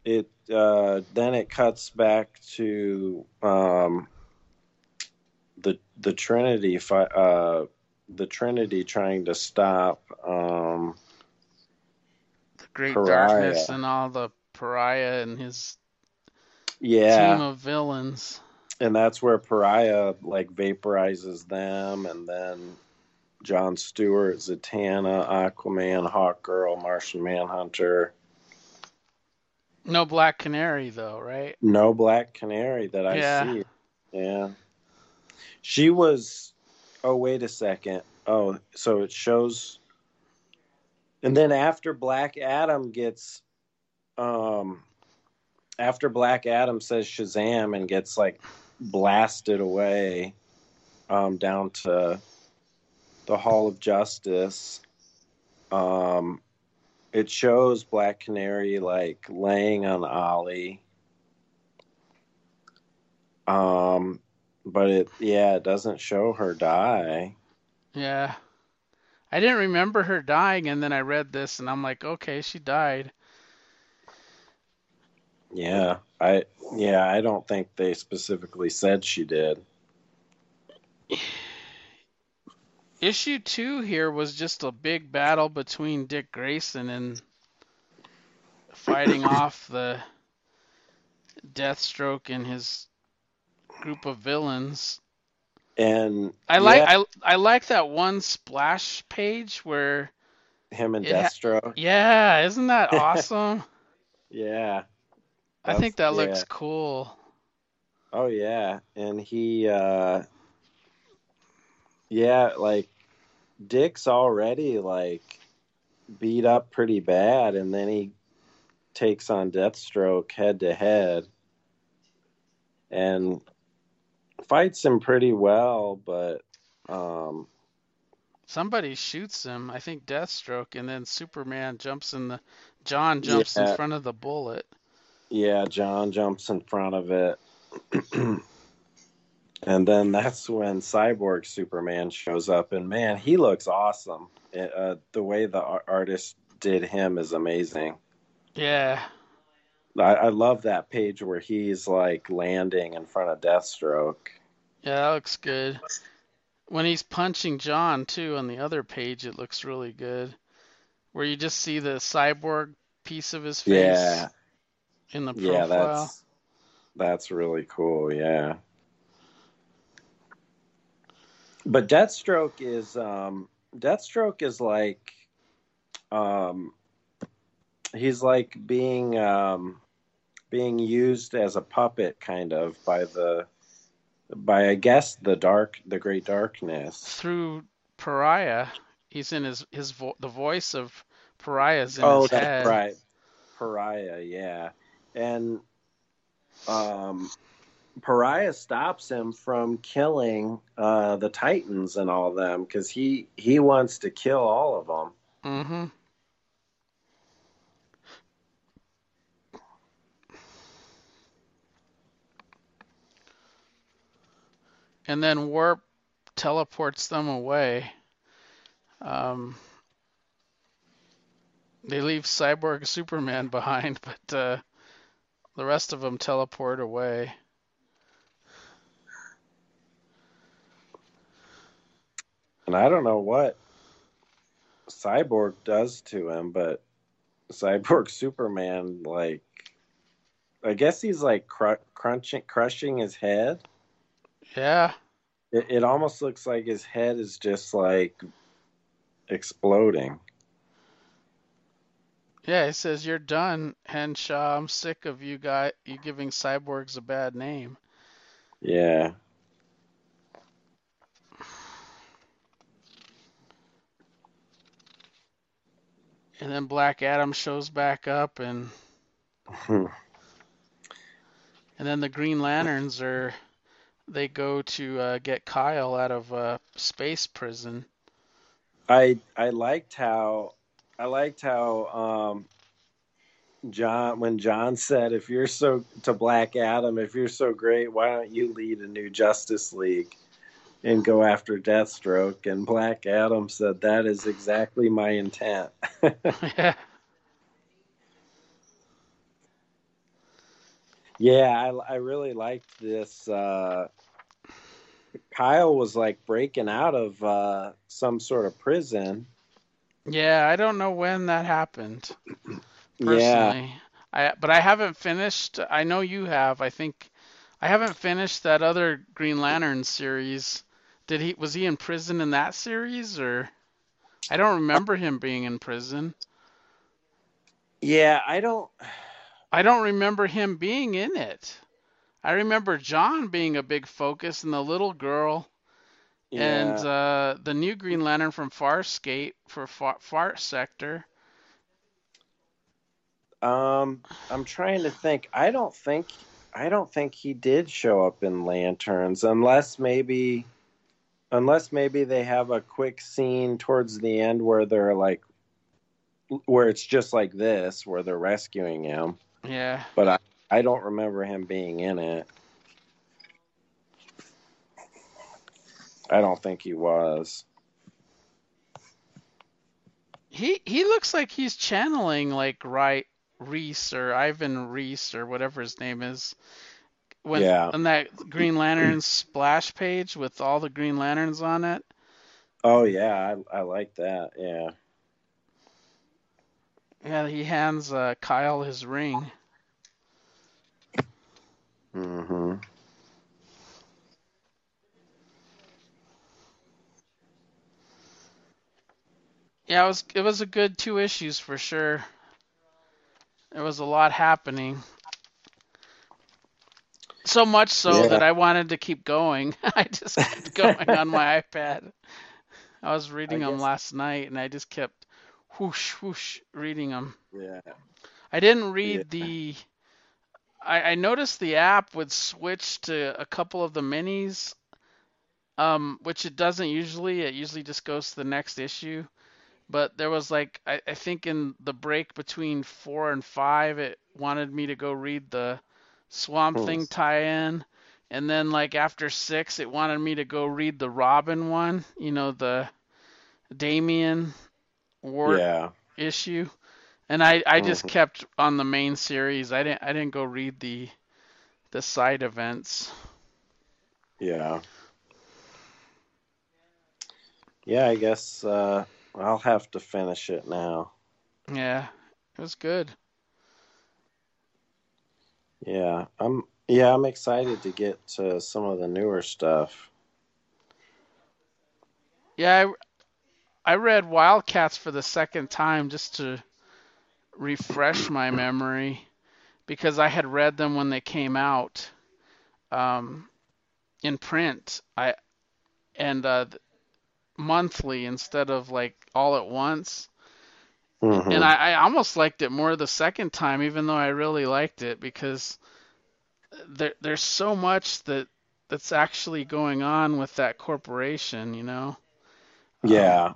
[SPEAKER 1] it uh, then it cuts back to um, the the Trinity fi- uh, the Trinity trying to stop um,
[SPEAKER 2] the Great
[SPEAKER 1] Pariah.
[SPEAKER 2] Darkness and all the pariah and his
[SPEAKER 1] yeah
[SPEAKER 2] team of villains.
[SPEAKER 1] and that's where Pariah like vaporizes them, and then John Stewart, Zatanna, Aquaman, Hawkgirl, Martian Manhunter.
[SPEAKER 2] No Black Canary though, right?
[SPEAKER 1] No Black Canary that I
[SPEAKER 2] Yeah.
[SPEAKER 1] see. Yeah, she was. Oh wait a second. Oh, so it shows. And then after Black Adam gets, um, after Black Adam says Shazam and gets like blasted away, um, down to the Hall of Justice, um, it shows Black Canary like laying on Ollie. Um, but it yeah, it doesn't show her die.
[SPEAKER 2] Yeah. I didn't remember her dying, and then I read this, and I'm like, okay, she died.
[SPEAKER 1] Yeah, I yeah, I don't think they specifically said she did.
[SPEAKER 2] Issue two here was just a big battle between Dick Grayson and fighting off the Deathstroke and his group of villains.
[SPEAKER 1] And
[SPEAKER 2] I like
[SPEAKER 1] yeah,
[SPEAKER 2] I I like that one splash page where
[SPEAKER 1] him and
[SPEAKER 2] it ha-
[SPEAKER 1] Deathstroke.
[SPEAKER 2] yeah, isn't that awesome?
[SPEAKER 1] Yeah,
[SPEAKER 2] I think that looks
[SPEAKER 1] yeah.
[SPEAKER 2] cool.
[SPEAKER 1] Oh yeah, and he uh yeah, like Dick's already like beat up pretty bad and then he takes on Deathstroke head to head and fights him pretty well, but um
[SPEAKER 2] Somebody shoots him, I think Deathstroke, and then Superman jumps in the John jumps in front of the bullet.
[SPEAKER 1] Yeah, John jumps in front of it. and then that's when Cyborg Superman shows up, and man, he looks awesome. It, uh, the way the artist did him is amazing.
[SPEAKER 2] Yeah.
[SPEAKER 1] I, I love that page where he's like landing in front of Deathstroke.
[SPEAKER 2] Yeah, that looks good. When he's punching John too on the other page, it looks really good. Where you just see the cyborg piece of his face
[SPEAKER 1] Yeah,
[SPEAKER 2] in the profile.
[SPEAKER 1] yeah, that's that's really cool. Yeah. But Deathstroke is um Deathstroke is like um he's like being um being used as a puppet kind of by the by I guess the dark the great darkness.
[SPEAKER 2] Through Pariah, he's in his his vo- the voice of Pariah's in
[SPEAKER 1] Oh,
[SPEAKER 2] his
[SPEAKER 1] that's
[SPEAKER 2] head.
[SPEAKER 1] right. Pariah, yeah. And um Pariah stops him from killing uh the Titans and all them cuz he he wants to kill all of them.
[SPEAKER 2] Mm-hmm. And then Warp teleports them away. Um, they leave Cyborg Superman behind, but uh, the rest of them teleport away.
[SPEAKER 1] And I don't know what Cyborg does to him, but Cyborg Superman like I guess he's like cr- crunching crushing his head.
[SPEAKER 2] Yeah,
[SPEAKER 1] It, it almost looks like his head is just like exploding.
[SPEAKER 2] yeah. He says, "You're done, Henshaw. I'm sick of you guy you giving cyborgs a bad name."
[SPEAKER 1] Yeah.
[SPEAKER 2] And then Black Adam shows back up, and and then the Green Lanterns are they go to uh, get Kyle out of uh, space prison.
[SPEAKER 1] I I liked how I liked how um John when John said if you're so to Black Adam if you're so great why don't you lead a new Justice League and go after Deathstroke and Black Adam said that is exactly my intent.
[SPEAKER 2] yeah,
[SPEAKER 1] yeah, I I really liked this uh Kyle was like breaking out of uh some sort of prison.
[SPEAKER 2] yeah. I don't know when that happened.
[SPEAKER 1] Yeah.
[SPEAKER 2] personally. I but I haven't finished. I know you have. I think I haven't finished that other Green Lantern series. Did he was he in prison in that series or I don't remember him being in prison.
[SPEAKER 1] Yeah, I don't
[SPEAKER 2] I don't remember him being in it. I remember John being a big focus and the little girl and uh, the new Green Lantern from Farscape for Far, Far Sector.
[SPEAKER 1] Um, I'm trying to think. I don't think I don't think he did show up in Lanterns unless maybe unless maybe they have a quick scene towards the end where they're like where it's just like this where they're rescuing him,
[SPEAKER 2] Yeah.
[SPEAKER 1] but I I don't remember him being in it. I don't think he was.
[SPEAKER 2] He he looks like he's channeling like right Reis or Ivan Reis or whatever his name is. When
[SPEAKER 1] Yeah.
[SPEAKER 2] on that Green Lantern splash page with all the Green Lanterns on it.
[SPEAKER 1] Oh yeah, I I like that. Yeah.
[SPEAKER 2] Yeah, he hands uh, Kyle his ring.
[SPEAKER 1] Mhm.
[SPEAKER 2] Yeah, it was it was a good two issues for sure. There was a lot happening. So much so
[SPEAKER 1] Yeah.
[SPEAKER 2] that I wanted to keep going. I just kept going on my iPad. I was reading
[SPEAKER 1] I
[SPEAKER 2] them
[SPEAKER 1] guess-
[SPEAKER 2] last night and I just kept whoosh whoosh reading them.
[SPEAKER 1] Yeah.
[SPEAKER 2] I didn't read
[SPEAKER 1] Yeah.
[SPEAKER 2] the. I, I noticed the app would switch to a couple of the minis, um, which it doesn't usually. It usually just goes to the next issue. but there was like I, I think in the break between four and five, it wanted me to go read the Swamp. Thing tie-in, and then like after six, it wanted me to go read the Robin one, you know, the Damian Ward
[SPEAKER 1] Yeah.
[SPEAKER 2] issue, and I I just
[SPEAKER 1] Mhm.
[SPEAKER 2] kept on the main series. I didn't I didn't go read the the side events.
[SPEAKER 1] Yeah. Yeah, I guess uh, I'll have to finish it now.
[SPEAKER 2] Yeah, it was good.
[SPEAKER 1] Yeah, I'm yeah, I'm excited to get to some of the newer stuff.
[SPEAKER 2] Yeah, I, I read Wildcats for the second time just to refresh my memory because I had read them when they came out um, in print. I and uh, monthly instead of like all at once.
[SPEAKER 1] Mhm.
[SPEAKER 2] And I, I almost liked it more the second time, even though I really liked it because there there's so much that that's actually going on with that corporation, you know. Um,
[SPEAKER 1] Yeah.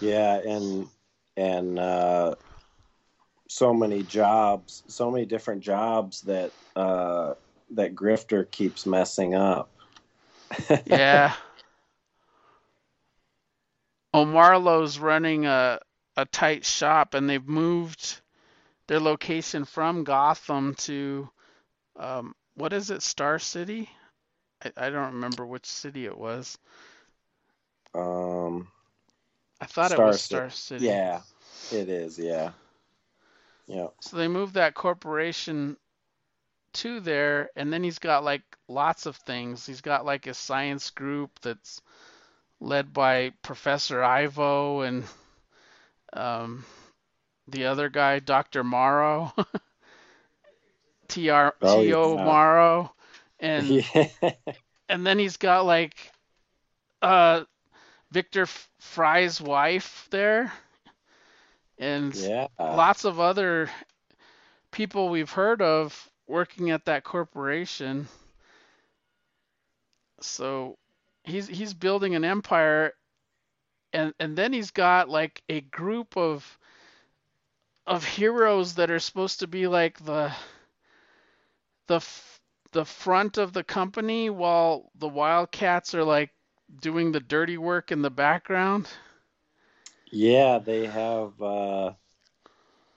[SPEAKER 1] Yeah, and and uh, so many jobs, so many different jobs that uh, that Grifter keeps messing up.
[SPEAKER 2] Yeah. Omarlo's running a a tight shop, and they've moved their location from Gotham to um, what is it, Star City? I, I don't remember which city it was.
[SPEAKER 1] Um,
[SPEAKER 2] I thought it was Star City.
[SPEAKER 1] yeah, it is. Yeah, yeah.
[SPEAKER 2] So they moved that corporation to there, and then he's got like lots of things. He's got like a science group that's led by Professor Ivo and um, the other guy, Dr. Morrow, T.R.
[SPEAKER 1] Oh,
[SPEAKER 2] T.O. Morrow, and
[SPEAKER 1] yeah.
[SPEAKER 2] and then he's got like uh, Victor Fry's wife there, and
[SPEAKER 1] yeah.
[SPEAKER 2] lots of other people we've heard of working at that corporation. So he's he's building an empire and and then he's got like a group of of heroes that are supposed to be like the the the front of the company while the wildcats are like doing the dirty work in the background.
[SPEAKER 1] Yeah, they have. Uh,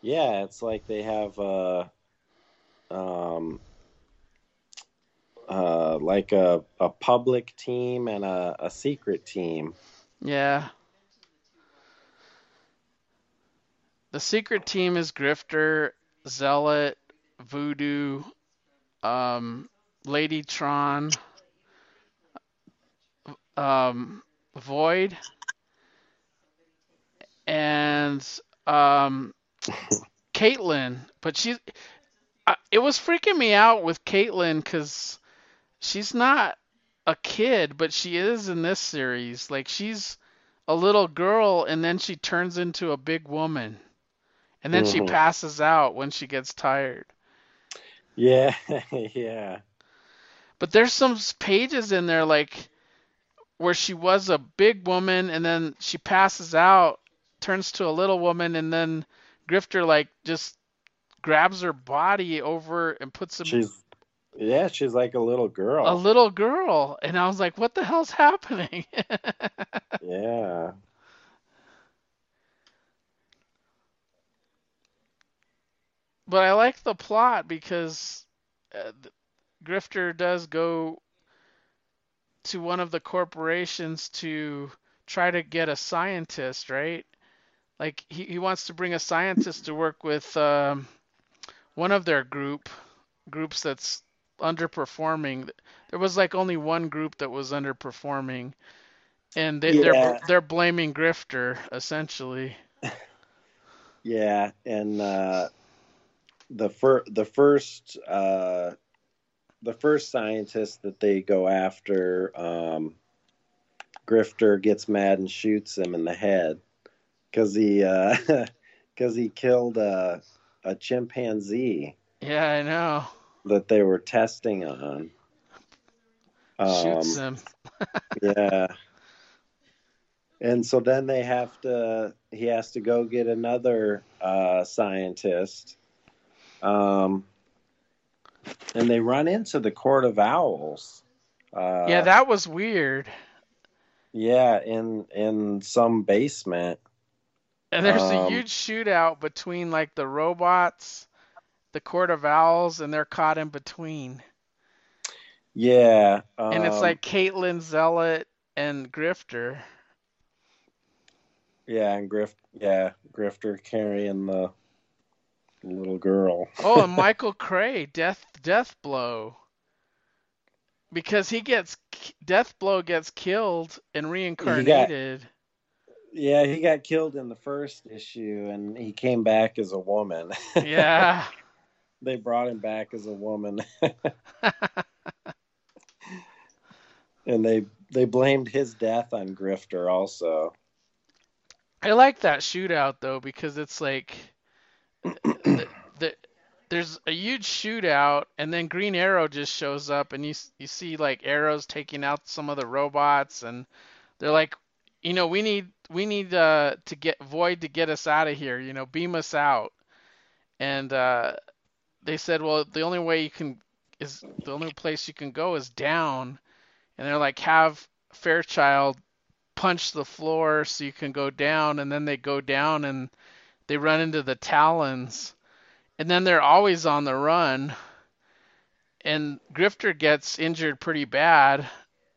[SPEAKER 1] yeah, it's like they have. Uh, um, uh, like a, a public team and a, a secret team.
[SPEAKER 2] Yeah. The secret team is Grifter, Zealot, Voodoo, um, Ladytron, um, Void, and um, Caitlin. But she, I, it was freaking me out with Caitlin because she's not a kid, but she is in this series. Like she's a little girl and then she turns into a big woman. And then she
[SPEAKER 1] Mhm.
[SPEAKER 2] passes out when she gets tired.
[SPEAKER 1] Yeah, yeah.
[SPEAKER 2] But there's some pages in there like where she was a big woman and then she passes out, turns to a little woman and then Grifter like just grabs her body over and puts him
[SPEAKER 1] She's yeah, she's like a little girl.
[SPEAKER 2] a little girl and I was like, what the hell's happening?
[SPEAKER 1] yeah.
[SPEAKER 2] but I like the plot because uh, Grifter does go to one of the corporations to try to get a scientist, right? Like he, he wants to bring a scientist to work with um, one of their group groups that's underperforming. There was like only one group that was underperforming, and they,
[SPEAKER 1] Yeah.
[SPEAKER 2] they're they're blaming Grifter essentially.
[SPEAKER 1] Yeah, and uh, the fir- the first uh, the first scientist that they go after, um, Grifter gets mad and shoots him in the head because he because he killed a, a chimpanzee
[SPEAKER 2] Yeah, I know.
[SPEAKER 1] That they were testing on.
[SPEAKER 2] Shoots
[SPEAKER 1] Um,
[SPEAKER 2] him.
[SPEAKER 1] yeah, and so then they have to. He has to go get another uh, scientist. Um, and they run into the Court of Owls. Uh,
[SPEAKER 2] yeah, that was weird.
[SPEAKER 1] Yeah, in in some basement.
[SPEAKER 2] And there's a
[SPEAKER 1] Um,
[SPEAKER 2] huge shootout between like the robots, the Court of Owls, and they're caught in between.
[SPEAKER 1] Yeah,
[SPEAKER 2] And it's
[SPEAKER 1] um,
[SPEAKER 2] like Caitlin Zealot and Grifter.
[SPEAKER 1] yeah, and Grift, yeah, Grifter carrying the little girl.
[SPEAKER 2] Oh, and Michael Cray, Death Deathblow. Because he gets Deathblow gets killed and reincarnated.
[SPEAKER 1] Yeah, he got killed in the first issue, and he came back as a woman.
[SPEAKER 2] Yeah.
[SPEAKER 1] They brought him back as a woman, and they they blamed his death on Grifter also.
[SPEAKER 2] I like that shootout though because it's like the, the, there's a huge shootout and then Green Arrow just shows up and you you see like arrows taking out some of the robots and they're like you know we need we need uh, to get Void to get us out of here you know beam us out and uh, they said well the only way you can is the only place you can go is down. And they're like have Fairchild punch the floor so you can go down. And then they go down and they run into the talons. And then they're always on the run. And grifter gets injured pretty bad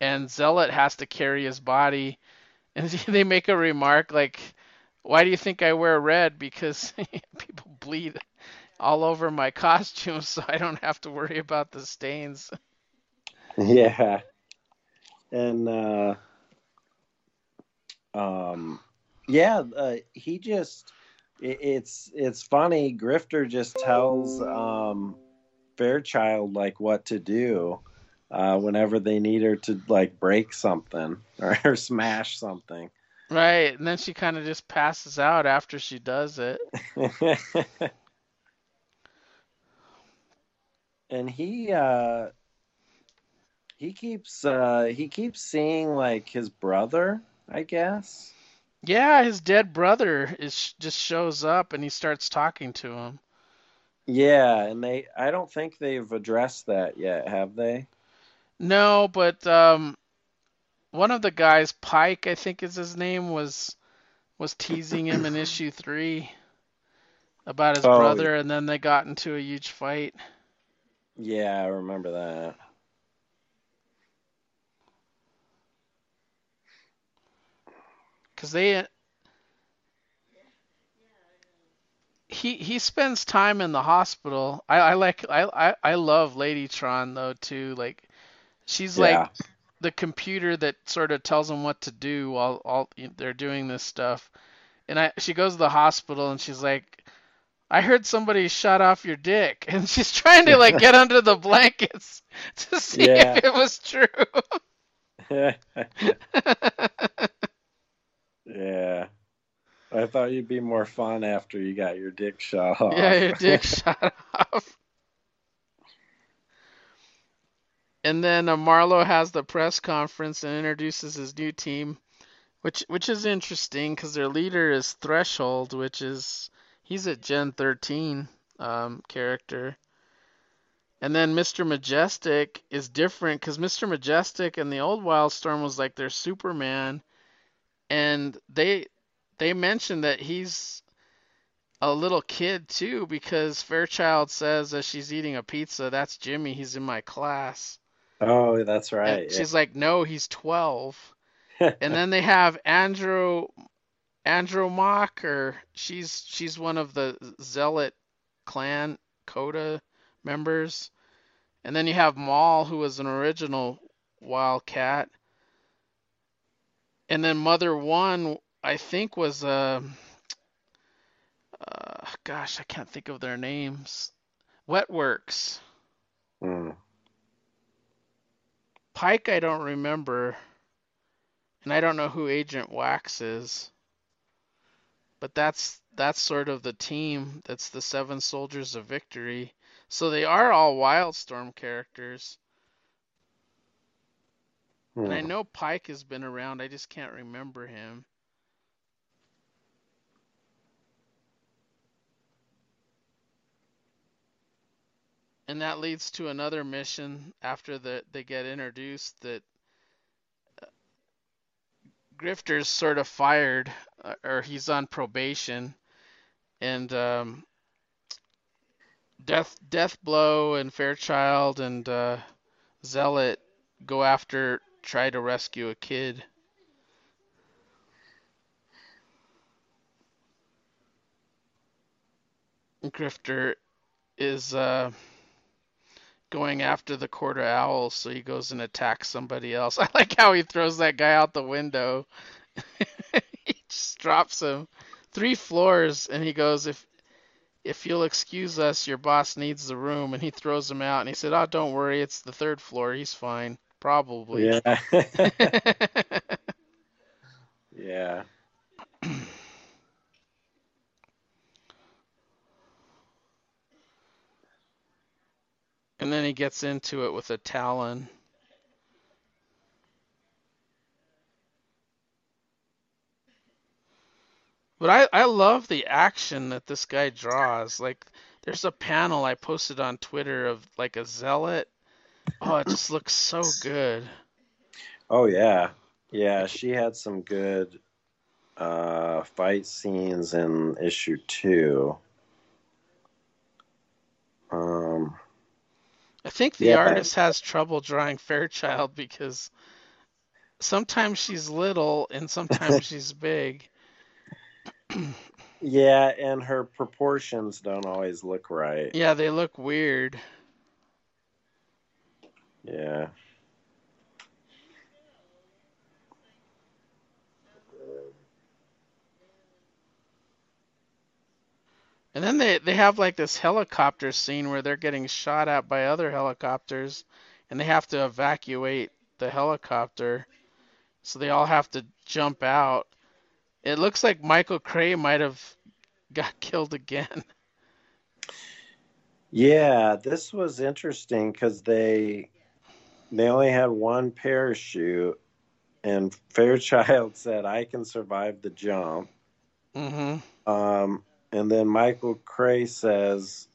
[SPEAKER 2] and zealot has to carry his body. And they make a remark like why do you think i wear red? Because people bleed all over my costume so i don't have to worry about the stains
[SPEAKER 1] Yeah, and uh, um, yeah, uh, he just it, it's it's funny. Grifter just tells um, Fairchild like what to do uh, whenever they need her to like break something or, or smash something.
[SPEAKER 2] right and then she kind of just passes out after she does it
[SPEAKER 1] and he uh he keeps uh he keeps seeing like his brother i guess
[SPEAKER 2] Yeah, his dead brother is just shows up and he starts talking to him.
[SPEAKER 1] yeah and they i don't think they've addressed that yet have they
[SPEAKER 2] No, but um, one of the guys, Pike, I think is his name, was was teasing him in issue three about his
[SPEAKER 1] Oh,
[SPEAKER 2] brother, and then they got into a huge fight.
[SPEAKER 1] Yeah i remember that
[SPEAKER 2] Cause they he he spends time in the hospital. I, I like I, I I love Ladytron though too. Like she's
[SPEAKER 1] yeah
[SPEAKER 2] like the computer that sort of tells them what to do while all they're doing this stuff. And I she goes to the hospital and she's like, I heard somebody shot off your dick, and she's trying to like get under the blankets to see
[SPEAKER 1] Yeah.
[SPEAKER 2] if it was true.
[SPEAKER 1] yeah i thought you'd be more fun after you got your dick shot off
[SPEAKER 2] yeah, your dick shot off. And then uh, Marlowe has the press conference and introduces his new team, which which is interesting because their leader is Threshold, which is he's a Gen 13 um, character. And then Mr. Majestic is different because Mr. Majestic and the old Wildstorm was like their Superman, and they they mentioned that he's a little kid too because Fairchild says as she's eating a pizza, "That's Jimmy. He's in my class."
[SPEAKER 1] oh that's right
[SPEAKER 2] she's like, "No, he's 12." And then they have Andrew Andromock, or she's she's one of the Zealot clan Coda members. And then you have Maul, who was an original Wildcat. And then Mother One, I think, was uh, uh gosh, I can't think of their names. Wetworks.
[SPEAKER 1] Hmm.
[SPEAKER 2] Pike, I don't remember. And I don't know who Agent Wax is but that's that's sort of the team. That's the Seven Soldiers of Victory. So they are all Wildstorm characters. Hmm. And I
[SPEAKER 1] hmm.
[SPEAKER 2] know Pike has been around. I just can't remember him. And that leads to another mission after the, they get introduced that uh, Grifter's sort of fired or he's on probation, and um, Death Deathblow and Fairchild and uh, Zealot go after try to rescue a kid. Grifter is uh, going after the quarter owl, so he goes and attacks somebody else. I like how he throws that guy out the window. just drops him three floors, and he goes, "If if you'll excuse us, your boss needs the room." And he throws him out, and he said, "Oh, don't worry, it's the third floor. He's fine, probably."
[SPEAKER 1] Yeah. yeah.
[SPEAKER 2] And then he gets into it with a Talon. But I, I love the action that this guy draws. Like, there's a panel I posted on Twitter of like a zealot. Oh, it just looks so good.
[SPEAKER 1] Oh yeah, yeah. She had some good uh, fight scenes in issue two. Um,
[SPEAKER 2] I think the
[SPEAKER 1] Yeah.
[SPEAKER 2] artist has trouble drawing Fairchild because sometimes she's little and sometimes she's big.
[SPEAKER 1] Yeah, and her proportions don't always look right.
[SPEAKER 2] Yeah, they look weird.
[SPEAKER 1] Yeah.
[SPEAKER 2] And then they, they have like this helicopter scene where they're getting shot at by other helicopters and they have to evacuate the helicopter. So they all have to jump out. It looks like Michael Cray might have got killed again.
[SPEAKER 1] Yeah, this was interesting because they they only had one parachute, and Fairchild said, "I can survive the jump."
[SPEAKER 2] Mm-hmm.
[SPEAKER 1] Um, and then Michael Cray says,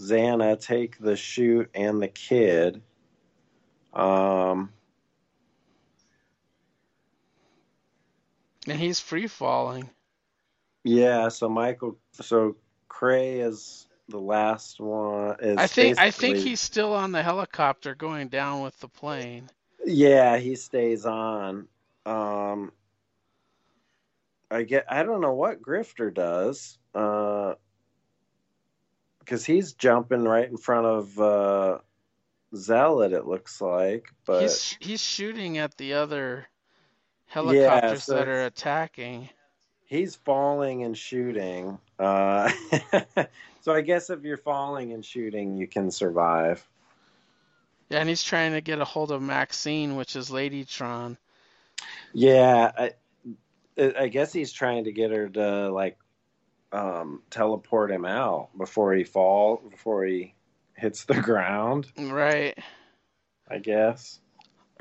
[SPEAKER 1] "Zannah, take the chute and the kid." Um,
[SPEAKER 2] And he's free falling.
[SPEAKER 1] yeah, so Michael, so Cray is the last one. Is
[SPEAKER 2] I think I think he's still on the helicopter going down with the plane.
[SPEAKER 1] Yeah, he stays on. Um, I get. I don't know what Grifter does. Uh, because he's jumping right in front of uh, Zealot. It looks like, but
[SPEAKER 2] He's he's shooting at the other helicopters
[SPEAKER 1] so
[SPEAKER 2] that are attacking.
[SPEAKER 1] he's falling and shooting. Uh, so I guess if you're falling and shooting, you can survive.
[SPEAKER 2] Yeah, and he's trying to get a hold of Maxine, which is Ladytron.
[SPEAKER 1] Yeah, I, I guess he's trying to get her to like um, teleport him out before he fall before he hits the ground.
[SPEAKER 2] Right.
[SPEAKER 1] I guess.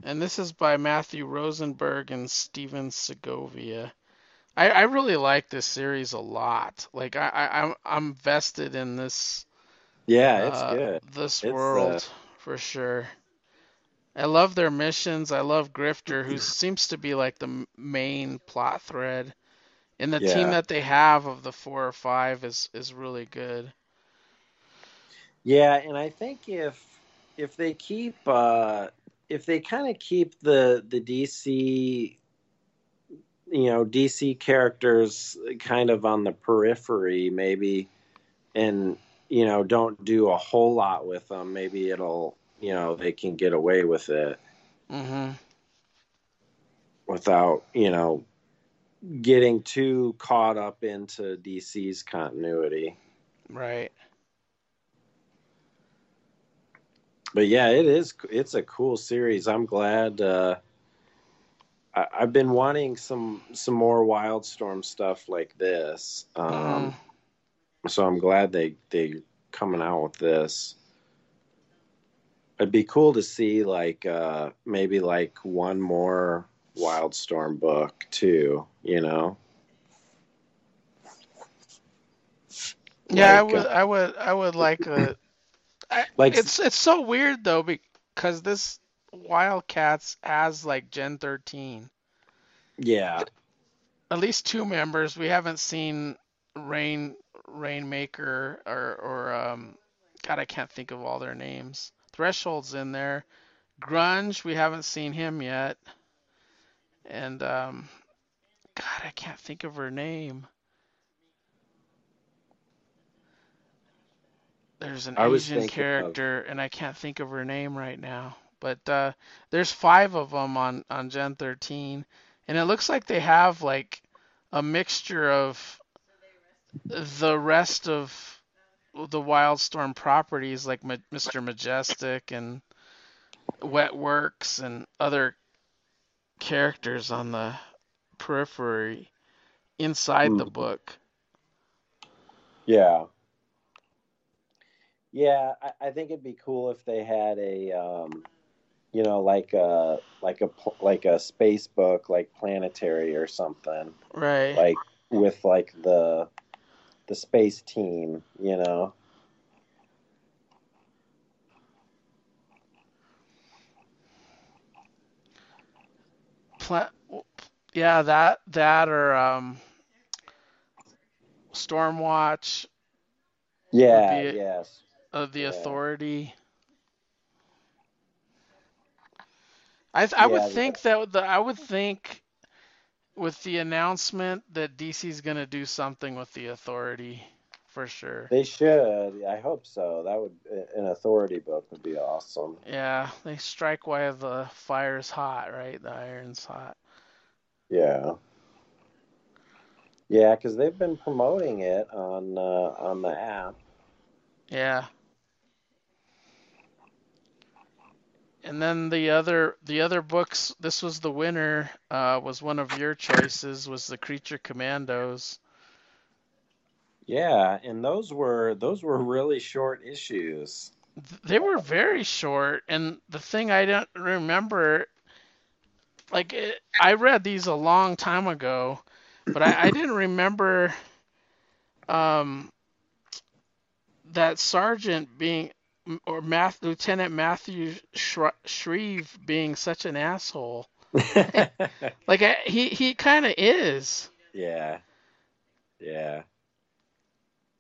[SPEAKER 2] And this is by Matthew Rosenberg and Stephen Segovia. I, I really like this series a lot. Like I, I I'm I'm vested in this
[SPEAKER 1] Yeah, it's
[SPEAKER 2] uh,
[SPEAKER 1] good.
[SPEAKER 2] this
[SPEAKER 1] It's, uh,
[SPEAKER 2] world for sure. I love their missions. I love Grifter, who seems to be like the main plot thread. And the team that they have of the four or five is is really good.
[SPEAKER 1] Yeah, and I think if if they keep uh, if they kind of keep the the DC you know DC characters kind of on the periphery maybe and you know don't do a whole lot with them maybe it'll you know they can get away with it.
[SPEAKER 2] Hmm
[SPEAKER 1] without you know getting too caught up into DC's continuity.
[SPEAKER 2] Right.
[SPEAKER 1] But yeah, it is. It's a cool series. I'm glad. Uh, I, I've been wanting some some more Wildstorm stuff like this. Um, So I'm glad they they coming out with this. It'd be cool to see like uh, maybe like one more Wildstorm book too. You know.
[SPEAKER 2] Yeah, I would,
[SPEAKER 1] uh,
[SPEAKER 2] I would, I would like a. I,
[SPEAKER 1] Like-
[SPEAKER 2] it's it's so weird though because this Wildcats has like Gen 13.
[SPEAKER 1] Yeah,
[SPEAKER 2] At least two members. We haven't seen Rain Rainmaker or or um God I can't think of all their names. Threshold's in there. Grunge, we haven't seen him yet. And um God, I can't think of her name. There's an
[SPEAKER 1] I
[SPEAKER 2] Asian
[SPEAKER 1] thinking of-
[SPEAKER 2] character and I can't think of her name right now. But uh there's five of them on on Gen 13 and it looks like they have like a mixture of the rest of the Wildstorm properties like Ma- Mr. Majestic and Wetworks and other characters on the periphery inside the
[SPEAKER 1] Mhm.
[SPEAKER 2] book.
[SPEAKER 1] yeah, yeah. I, I think it'd be cool if they had a, um, you know, like a like a like a space book, like Planetary or something,
[SPEAKER 2] Right.
[SPEAKER 1] like with like the the space team, you know.
[SPEAKER 2] Pla- yeah, that that or um Stormwatch,
[SPEAKER 1] Yeah, yes.
[SPEAKER 2] Uh, the
[SPEAKER 1] Yeah.
[SPEAKER 2] Authority. I th- I would
[SPEAKER 1] Yeah,
[SPEAKER 2] think that the I would think with the announcement that DC's gonna do something with the Authority for sure.
[SPEAKER 1] They should. I hope so. That would an authority book would be awesome.
[SPEAKER 2] Yeah, they strike while the fire's hot, right? The iron's hot.
[SPEAKER 1] Yeah. Yeah, because they've been promoting it on uh, on the app.
[SPEAKER 2] Yeah. And then the other the other books, this was the winner, uh, was one of your choices, was the Creature Commandos.
[SPEAKER 1] Yeah, and those were those were really short issues.
[SPEAKER 2] They were very short, and the thing I don't remember, like it, I read these a long time ago, but I, I didn't remember um, that sergeant being or Math, Lieutenant Matthew Shre- Shrieve being such an asshole. Like I, he he kind of is.
[SPEAKER 1] yeah. Yeah.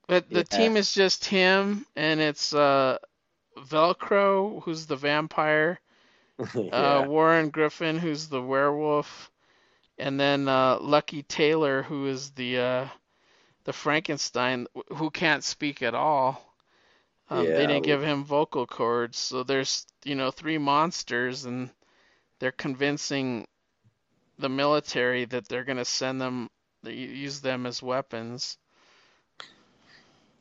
[SPEAKER 2] But the
[SPEAKER 1] Yeah.
[SPEAKER 2] team is just him, and it's uh, Velcro, who's the vampire.
[SPEAKER 1] yeah.
[SPEAKER 2] uh, Warren Griffin, who's the werewolf, and then uh, Lucky Taylor, who is the uh, the Frankenstein, who can't speak at all. Um,
[SPEAKER 1] Yeah.
[SPEAKER 2] They didn't give him vocal cords, so there's you know three monsters, and they're convincing the military that they're gonna send them, use them as weapons.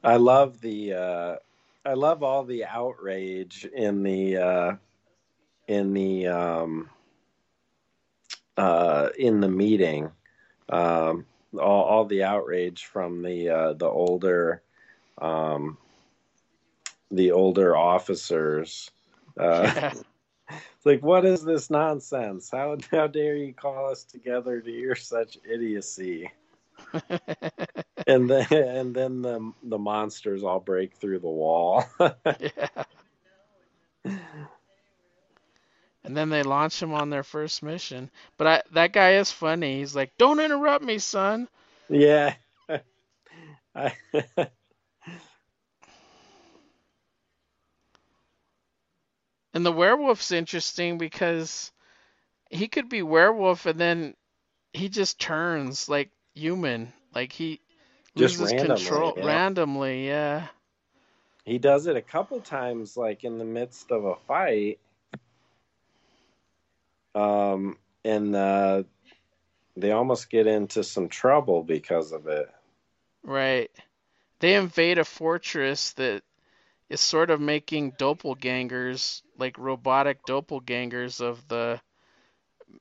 [SPEAKER 1] I love the uh I love all the outrage in the uh in the um uh in the meeting. Um all all the outrage from the uh the older um the older officers. Uh
[SPEAKER 2] Yeah.
[SPEAKER 1] like what is this nonsense? How how dare you call us together to hear such idiocy? And then and then the the monsters all break through the wall.
[SPEAKER 2] yeah. And then they launch him on their first mission. But I, that guy is funny. He's like, "Don't interrupt me, son."
[SPEAKER 1] yeah. I,
[SPEAKER 2] And the werewolf's interesting because he could be werewolf and then he just turns like human. Like he
[SPEAKER 1] Just
[SPEAKER 2] loses
[SPEAKER 1] randomly,
[SPEAKER 2] control
[SPEAKER 1] yeah.
[SPEAKER 2] randomly, yeah.
[SPEAKER 1] he does it a couple times like in the midst of a fight. Um and uh they almost get into some trouble because of it.
[SPEAKER 2] Right. They invade a fortress that is sort of making doppelgangers, like robotic doppelgangers of the,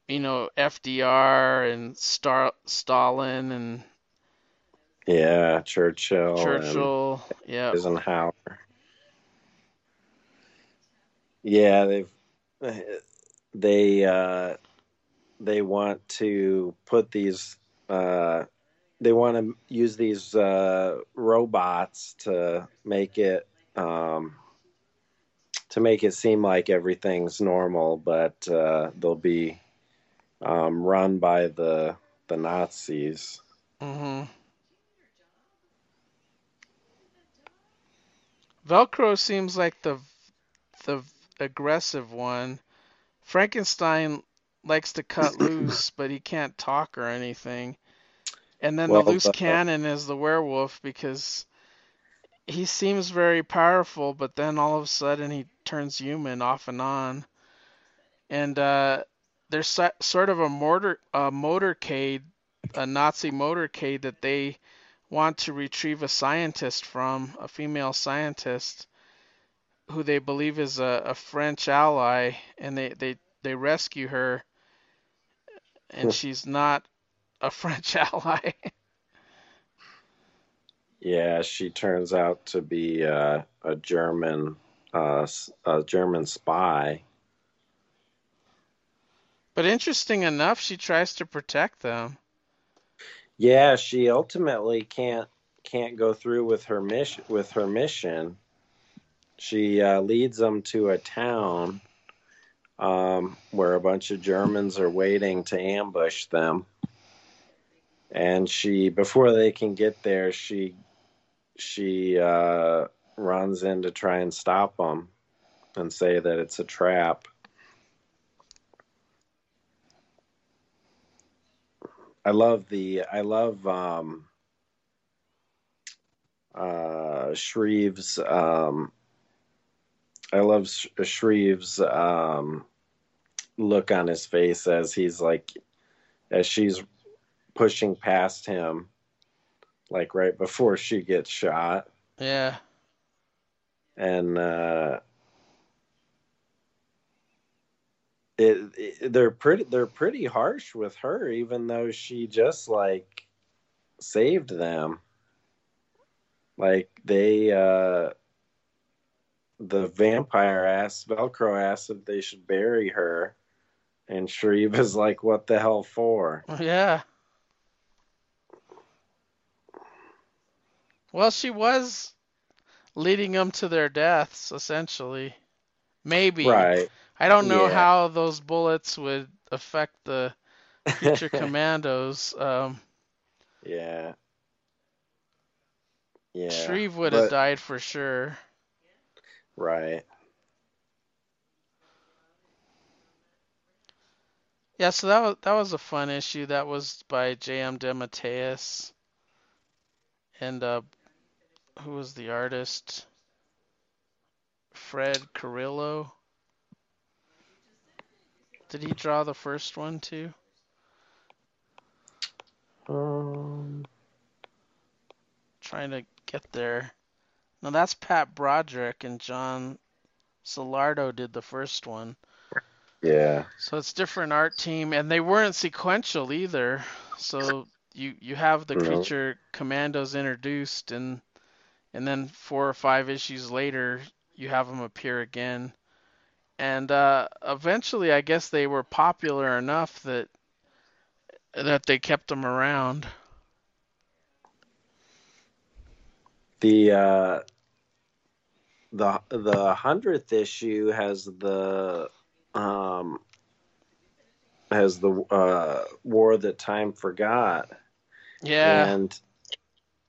[SPEAKER 2] you know, FDR and Star- Stalin and
[SPEAKER 1] Yeah, Churchill,
[SPEAKER 2] Churchill. Yeah.
[SPEAKER 1] Eisenhower. Yeah, they've they uh they want to put these uh they want to use these uh robots to make it um to make it seem like everything's normal, but uh, they'll be um, run by the the Nazis.
[SPEAKER 2] Mm-hmm. Velcro seems like the the aggressive one. Frankenstein likes to cut loose, but he can't talk or anything. And then
[SPEAKER 1] Well,
[SPEAKER 2] the loose
[SPEAKER 1] the-
[SPEAKER 2] cannon is the werewolf because he seems very powerful, but then all of a sudden he turns human off and on. And uh, there's so- sort of a mortar a motorcade, a Nazi motorcade that they want to retrieve a scientist from, a female scientist who they believe is a, a French ally, and they, they, they rescue her, and she's not a French ally.
[SPEAKER 1] Yeah, she turns out to be uh, a German uh, a German spy.
[SPEAKER 2] but interesting enough, she tries to protect them.
[SPEAKER 1] Yeah, she ultimately can't can't go through with her mission with her mission. She uh, leads them to a town um, where a bunch of Germans are waiting to ambush them, and she before they can get there, she she uh, runs in to try and stop them and say that it's a trap. I love the I love um uh Shrieve's um I love Sh- Shrieve's um look on his face as he's like as she's pushing past him like right before she gets shot
[SPEAKER 2] Yeah.
[SPEAKER 1] and uh it, it they're pretty they're pretty harsh with her even though she just like saved them like they uh the vampire asked velcro asked if they should bury her and shrieve is like what the hell for
[SPEAKER 2] Yeah. Well, she was leading them to their deaths, essentially. Maybe.
[SPEAKER 1] right
[SPEAKER 2] I don't know
[SPEAKER 1] Yeah.
[SPEAKER 2] how those bullets would affect the future commandos. Um,
[SPEAKER 1] yeah yeah
[SPEAKER 2] Shrieve would have died for sure.
[SPEAKER 1] right
[SPEAKER 2] Yeah, so that was that was a fun issue. That was by J.M. DeMatteis. And uh, who was the artist? Fred Carrillo. Did he draw the first one too?
[SPEAKER 1] um
[SPEAKER 2] Trying to get there. No, that's Pat Broderick and John Solardo did the first one.
[SPEAKER 1] yeah
[SPEAKER 2] So it's different art team, and they weren't sequential either. So you you have the
[SPEAKER 1] No.
[SPEAKER 2] creature commandos introduced, and and then four or five issues later, you have them appear again. And uh, eventually, I guess they were popular enough that that they kept them around.
[SPEAKER 1] The uh, the the hundredth issue has the um, has the uh, war that time forgot,
[SPEAKER 2] Yeah,
[SPEAKER 1] and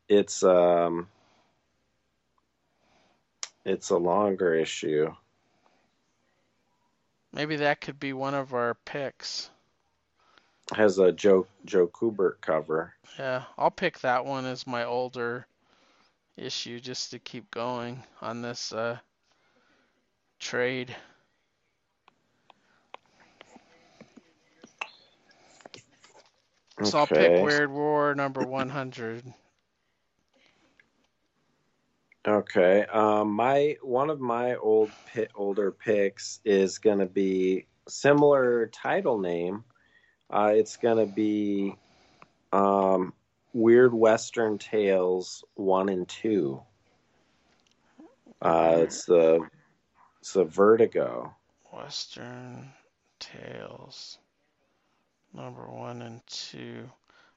[SPEAKER 1] it's um, it's a longer issue.
[SPEAKER 2] maybe that could be one of our picks.
[SPEAKER 1] Has a Joe Joe Kubert cover.
[SPEAKER 2] Yeah, I'll pick that one as my older issue just to keep going on this uh, trade. So I'll pick
[SPEAKER 1] Okay.
[SPEAKER 2] Weird War number 100.
[SPEAKER 1] Okay. Um, my one of my old older picks is going to be similar title name. Uh, it's going to be um, Weird Western Tales one and two. Uh, it's the it's the Vertigo.
[SPEAKER 2] Western Tales number 1 and 2.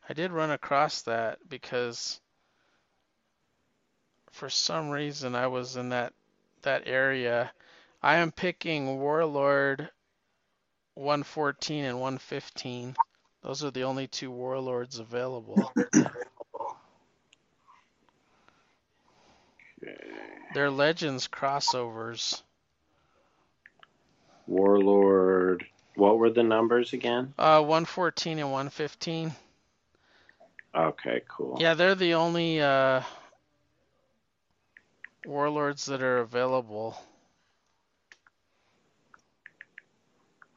[SPEAKER 2] I did run across that because for some reason I was in that that area. I am picking Warlord 114 and 115. Those are the only two Warlords available. They're Legends crossovers.
[SPEAKER 1] Warlord. What were the numbers again?
[SPEAKER 2] Uh, 114 and 115.
[SPEAKER 1] Okay, cool.
[SPEAKER 2] Yeah, they're the only uh, warlords that are available.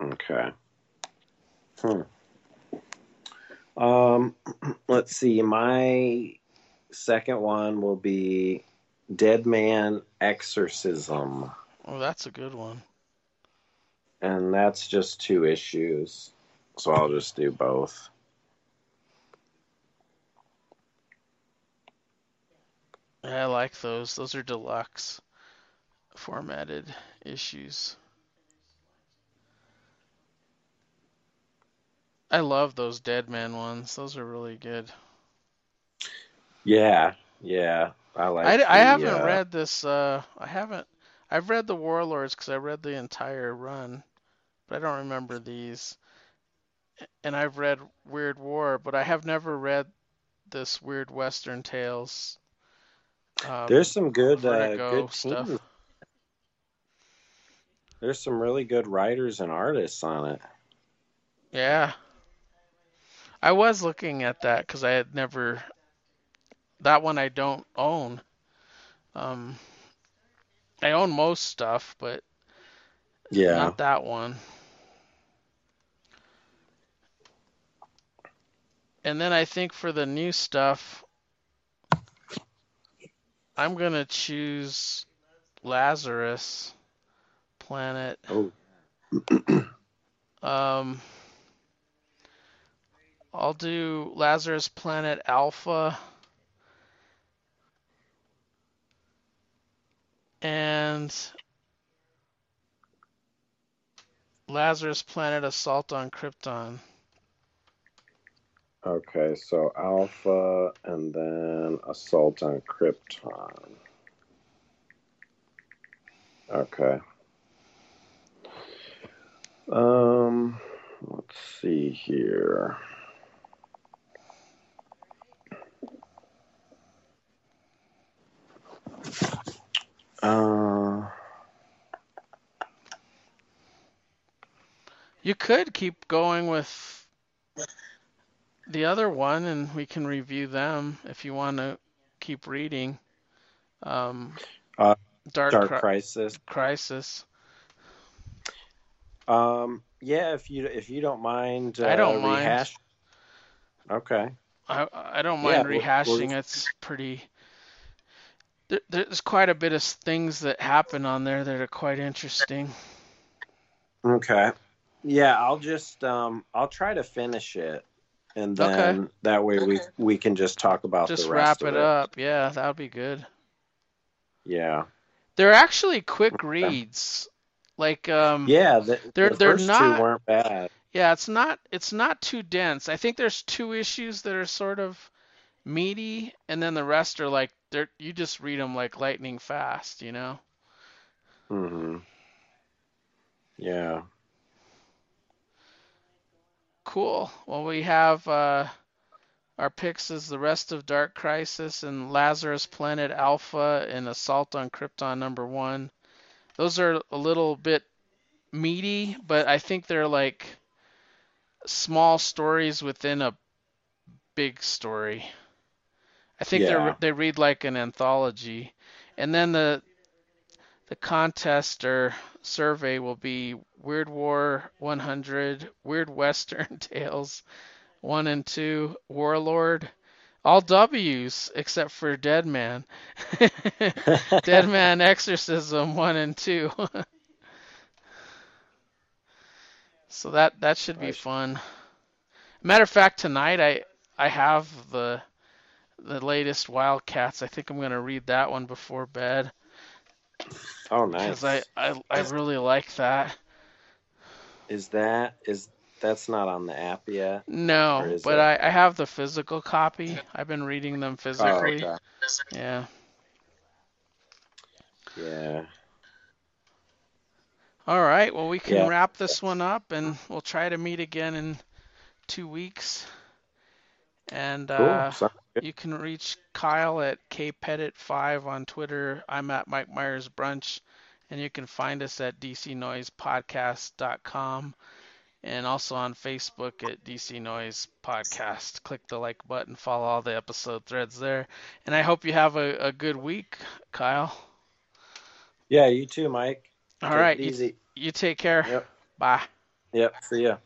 [SPEAKER 1] Okay. Hmm. Um, let's see. My second one will be Dead Man Exorcism,
[SPEAKER 2] Oh, that's a good one.
[SPEAKER 1] and that's just two issues. So I'll just do both.
[SPEAKER 2] I like those. Those are deluxe formatted issues. I love those Dead Man ones. Those are really good.
[SPEAKER 1] Yeah, yeah. I like.
[SPEAKER 2] I, I haven't
[SPEAKER 1] uh,
[SPEAKER 2] read this. Uh, I haven't. I've read the Warlords because I read the entire run, but I don't remember these. And I've read Weird War, but I have never read this Weird Western Tales. Um,
[SPEAKER 1] There's some good, uh, good
[SPEAKER 2] stuff.
[SPEAKER 1] teams. There's some really good writers and artists on it.
[SPEAKER 2] Yeah. I was looking at that because I had never. That one I don't own. Um, I own most stuff, but
[SPEAKER 1] Yeah.
[SPEAKER 2] not that one. And then I think for the new stuff, I'm gonna choose Lazarus Planet.
[SPEAKER 1] Oh.
[SPEAKER 2] Um, I'll do Lazarus Planet Alpha. And Lazarus Planet Assault on Krypton.
[SPEAKER 1] Okay, so Alpha and then Assault on Krypton. Okay. Um, let's see here. Uh,
[SPEAKER 2] You could keep going with the other one, and we can review them if you want to keep reading. Um,
[SPEAKER 1] Uh,
[SPEAKER 2] Dark,
[SPEAKER 1] Dark
[SPEAKER 2] Cri-
[SPEAKER 1] Crisis.
[SPEAKER 2] Crisis.
[SPEAKER 1] Um, yeah, if you if you don't mind, uh,
[SPEAKER 2] I don't mind.
[SPEAKER 1] rehash. Okay.
[SPEAKER 2] I I don't
[SPEAKER 1] Yeah,
[SPEAKER 2] mind
[SPEAKER 1] we'll-
[SPEAKER 2] rehashing.
[SPEAKER 1] we'll-
[SPEAKER 2] It's pretty. There, there's quite a bit of things that happen on there that are quite interesting.
[SPEAKER 1] Okay. Yeah, I'll just um I'll try to finish it and
[SPEAKER 2] Okay.
[SPEAKER 1] then that way we we can just talk about
[SPEAKER 2] Just
[SPEAKER 1] the rest
[SPEAKER 2] wrap
[SPEAKER 1] of
[SPEAKER 2] it up. Yeah, that would be good.
[SPEAKER 1] Yeah.
[SPEAKER 2] They're actually quick reads. Like um
[SPEAKER 1] Yeah, the,
[SPEAKER 2] They're-
[SPEAKER 1] the
[SPEAKER 2] they're not-
[SPEAKER 1] two weren't bad.
[SPEAKER 2] Yeah, it's not it's not too dense. I think there's two issues that are sort of meaty, and then the rest are like they're you just read them like lightning fast, you know.
[SPEAKER 1] Mhm. Yeah.
[SPEAKER 2] Cool. Well, we have uh, our picks is the rest of Dark Crisis and Lazarus Planet Alpha and Assault on Krypton number one. Those are a little bit meaty, but I think they're like small stories within a big story. I think
[SPEAKER 1] Yeah.
[SPEAKER 2] they're they read like an anthology, and then the the contest or survey will be Weird War 100, Weird Western Tales 1 and 2, Warlord, all W's except for Dead Man. Dead Man Exorcism 1 and 2. so that that should be fun. Matter of fact, tonight I I have the the latest Wildcats. I think I'm gonna read that one before bed
[SPEAKER 1] Oh, nice.
[SPEAKER 2] because I, I I really like that.
[SPEAKER 1] Is that is that's not on the app yet?
[SPEAKER 2] No, but
[SPEAKER 1] it?
[SPEAKER 2] I, I have the physical copy. I've been reading them
[SPEAKER 1] Oh,
[SPEAKER 2] physically.
[SPEAKER 1] okay.
[SPEAKER 2] Yeah.
[SPEAKER 1] Yeah.
[SPEAKER 2] All right. Well, we can
[SPEAKER 1] Yeah.
[SPEAKER 2] wrap this one up, and we'll try to meet again in two weeks. And
[SPEAKER 1] Cool.
[SPEAKER 2] uh,
[SPEAKER 1] Sounds good.
[SPEAKER 2] You can reach Kyle at kpettit5 on Twitter. I'm at Mike Myers Brunch, and you can find us at dcnoisepodcast.com and also on Facebook at DC Noise Podcast. Click the like button, follow all the episode threads there. And I hope you have a, a good week, Kyle.
[SPEAKER 1] Yeah, you too, Mike.
[SPEAKER 2] All
[SPEAKER 1] Take
[SPEAKER 2] right. You,
[SPEAKER 1] easy.
[SPEAKER 2] you take care.
[SPEAKER 1] Yep.
[SPEAKER 2] Bye.
[SPEAKER 1] Yep. See ya.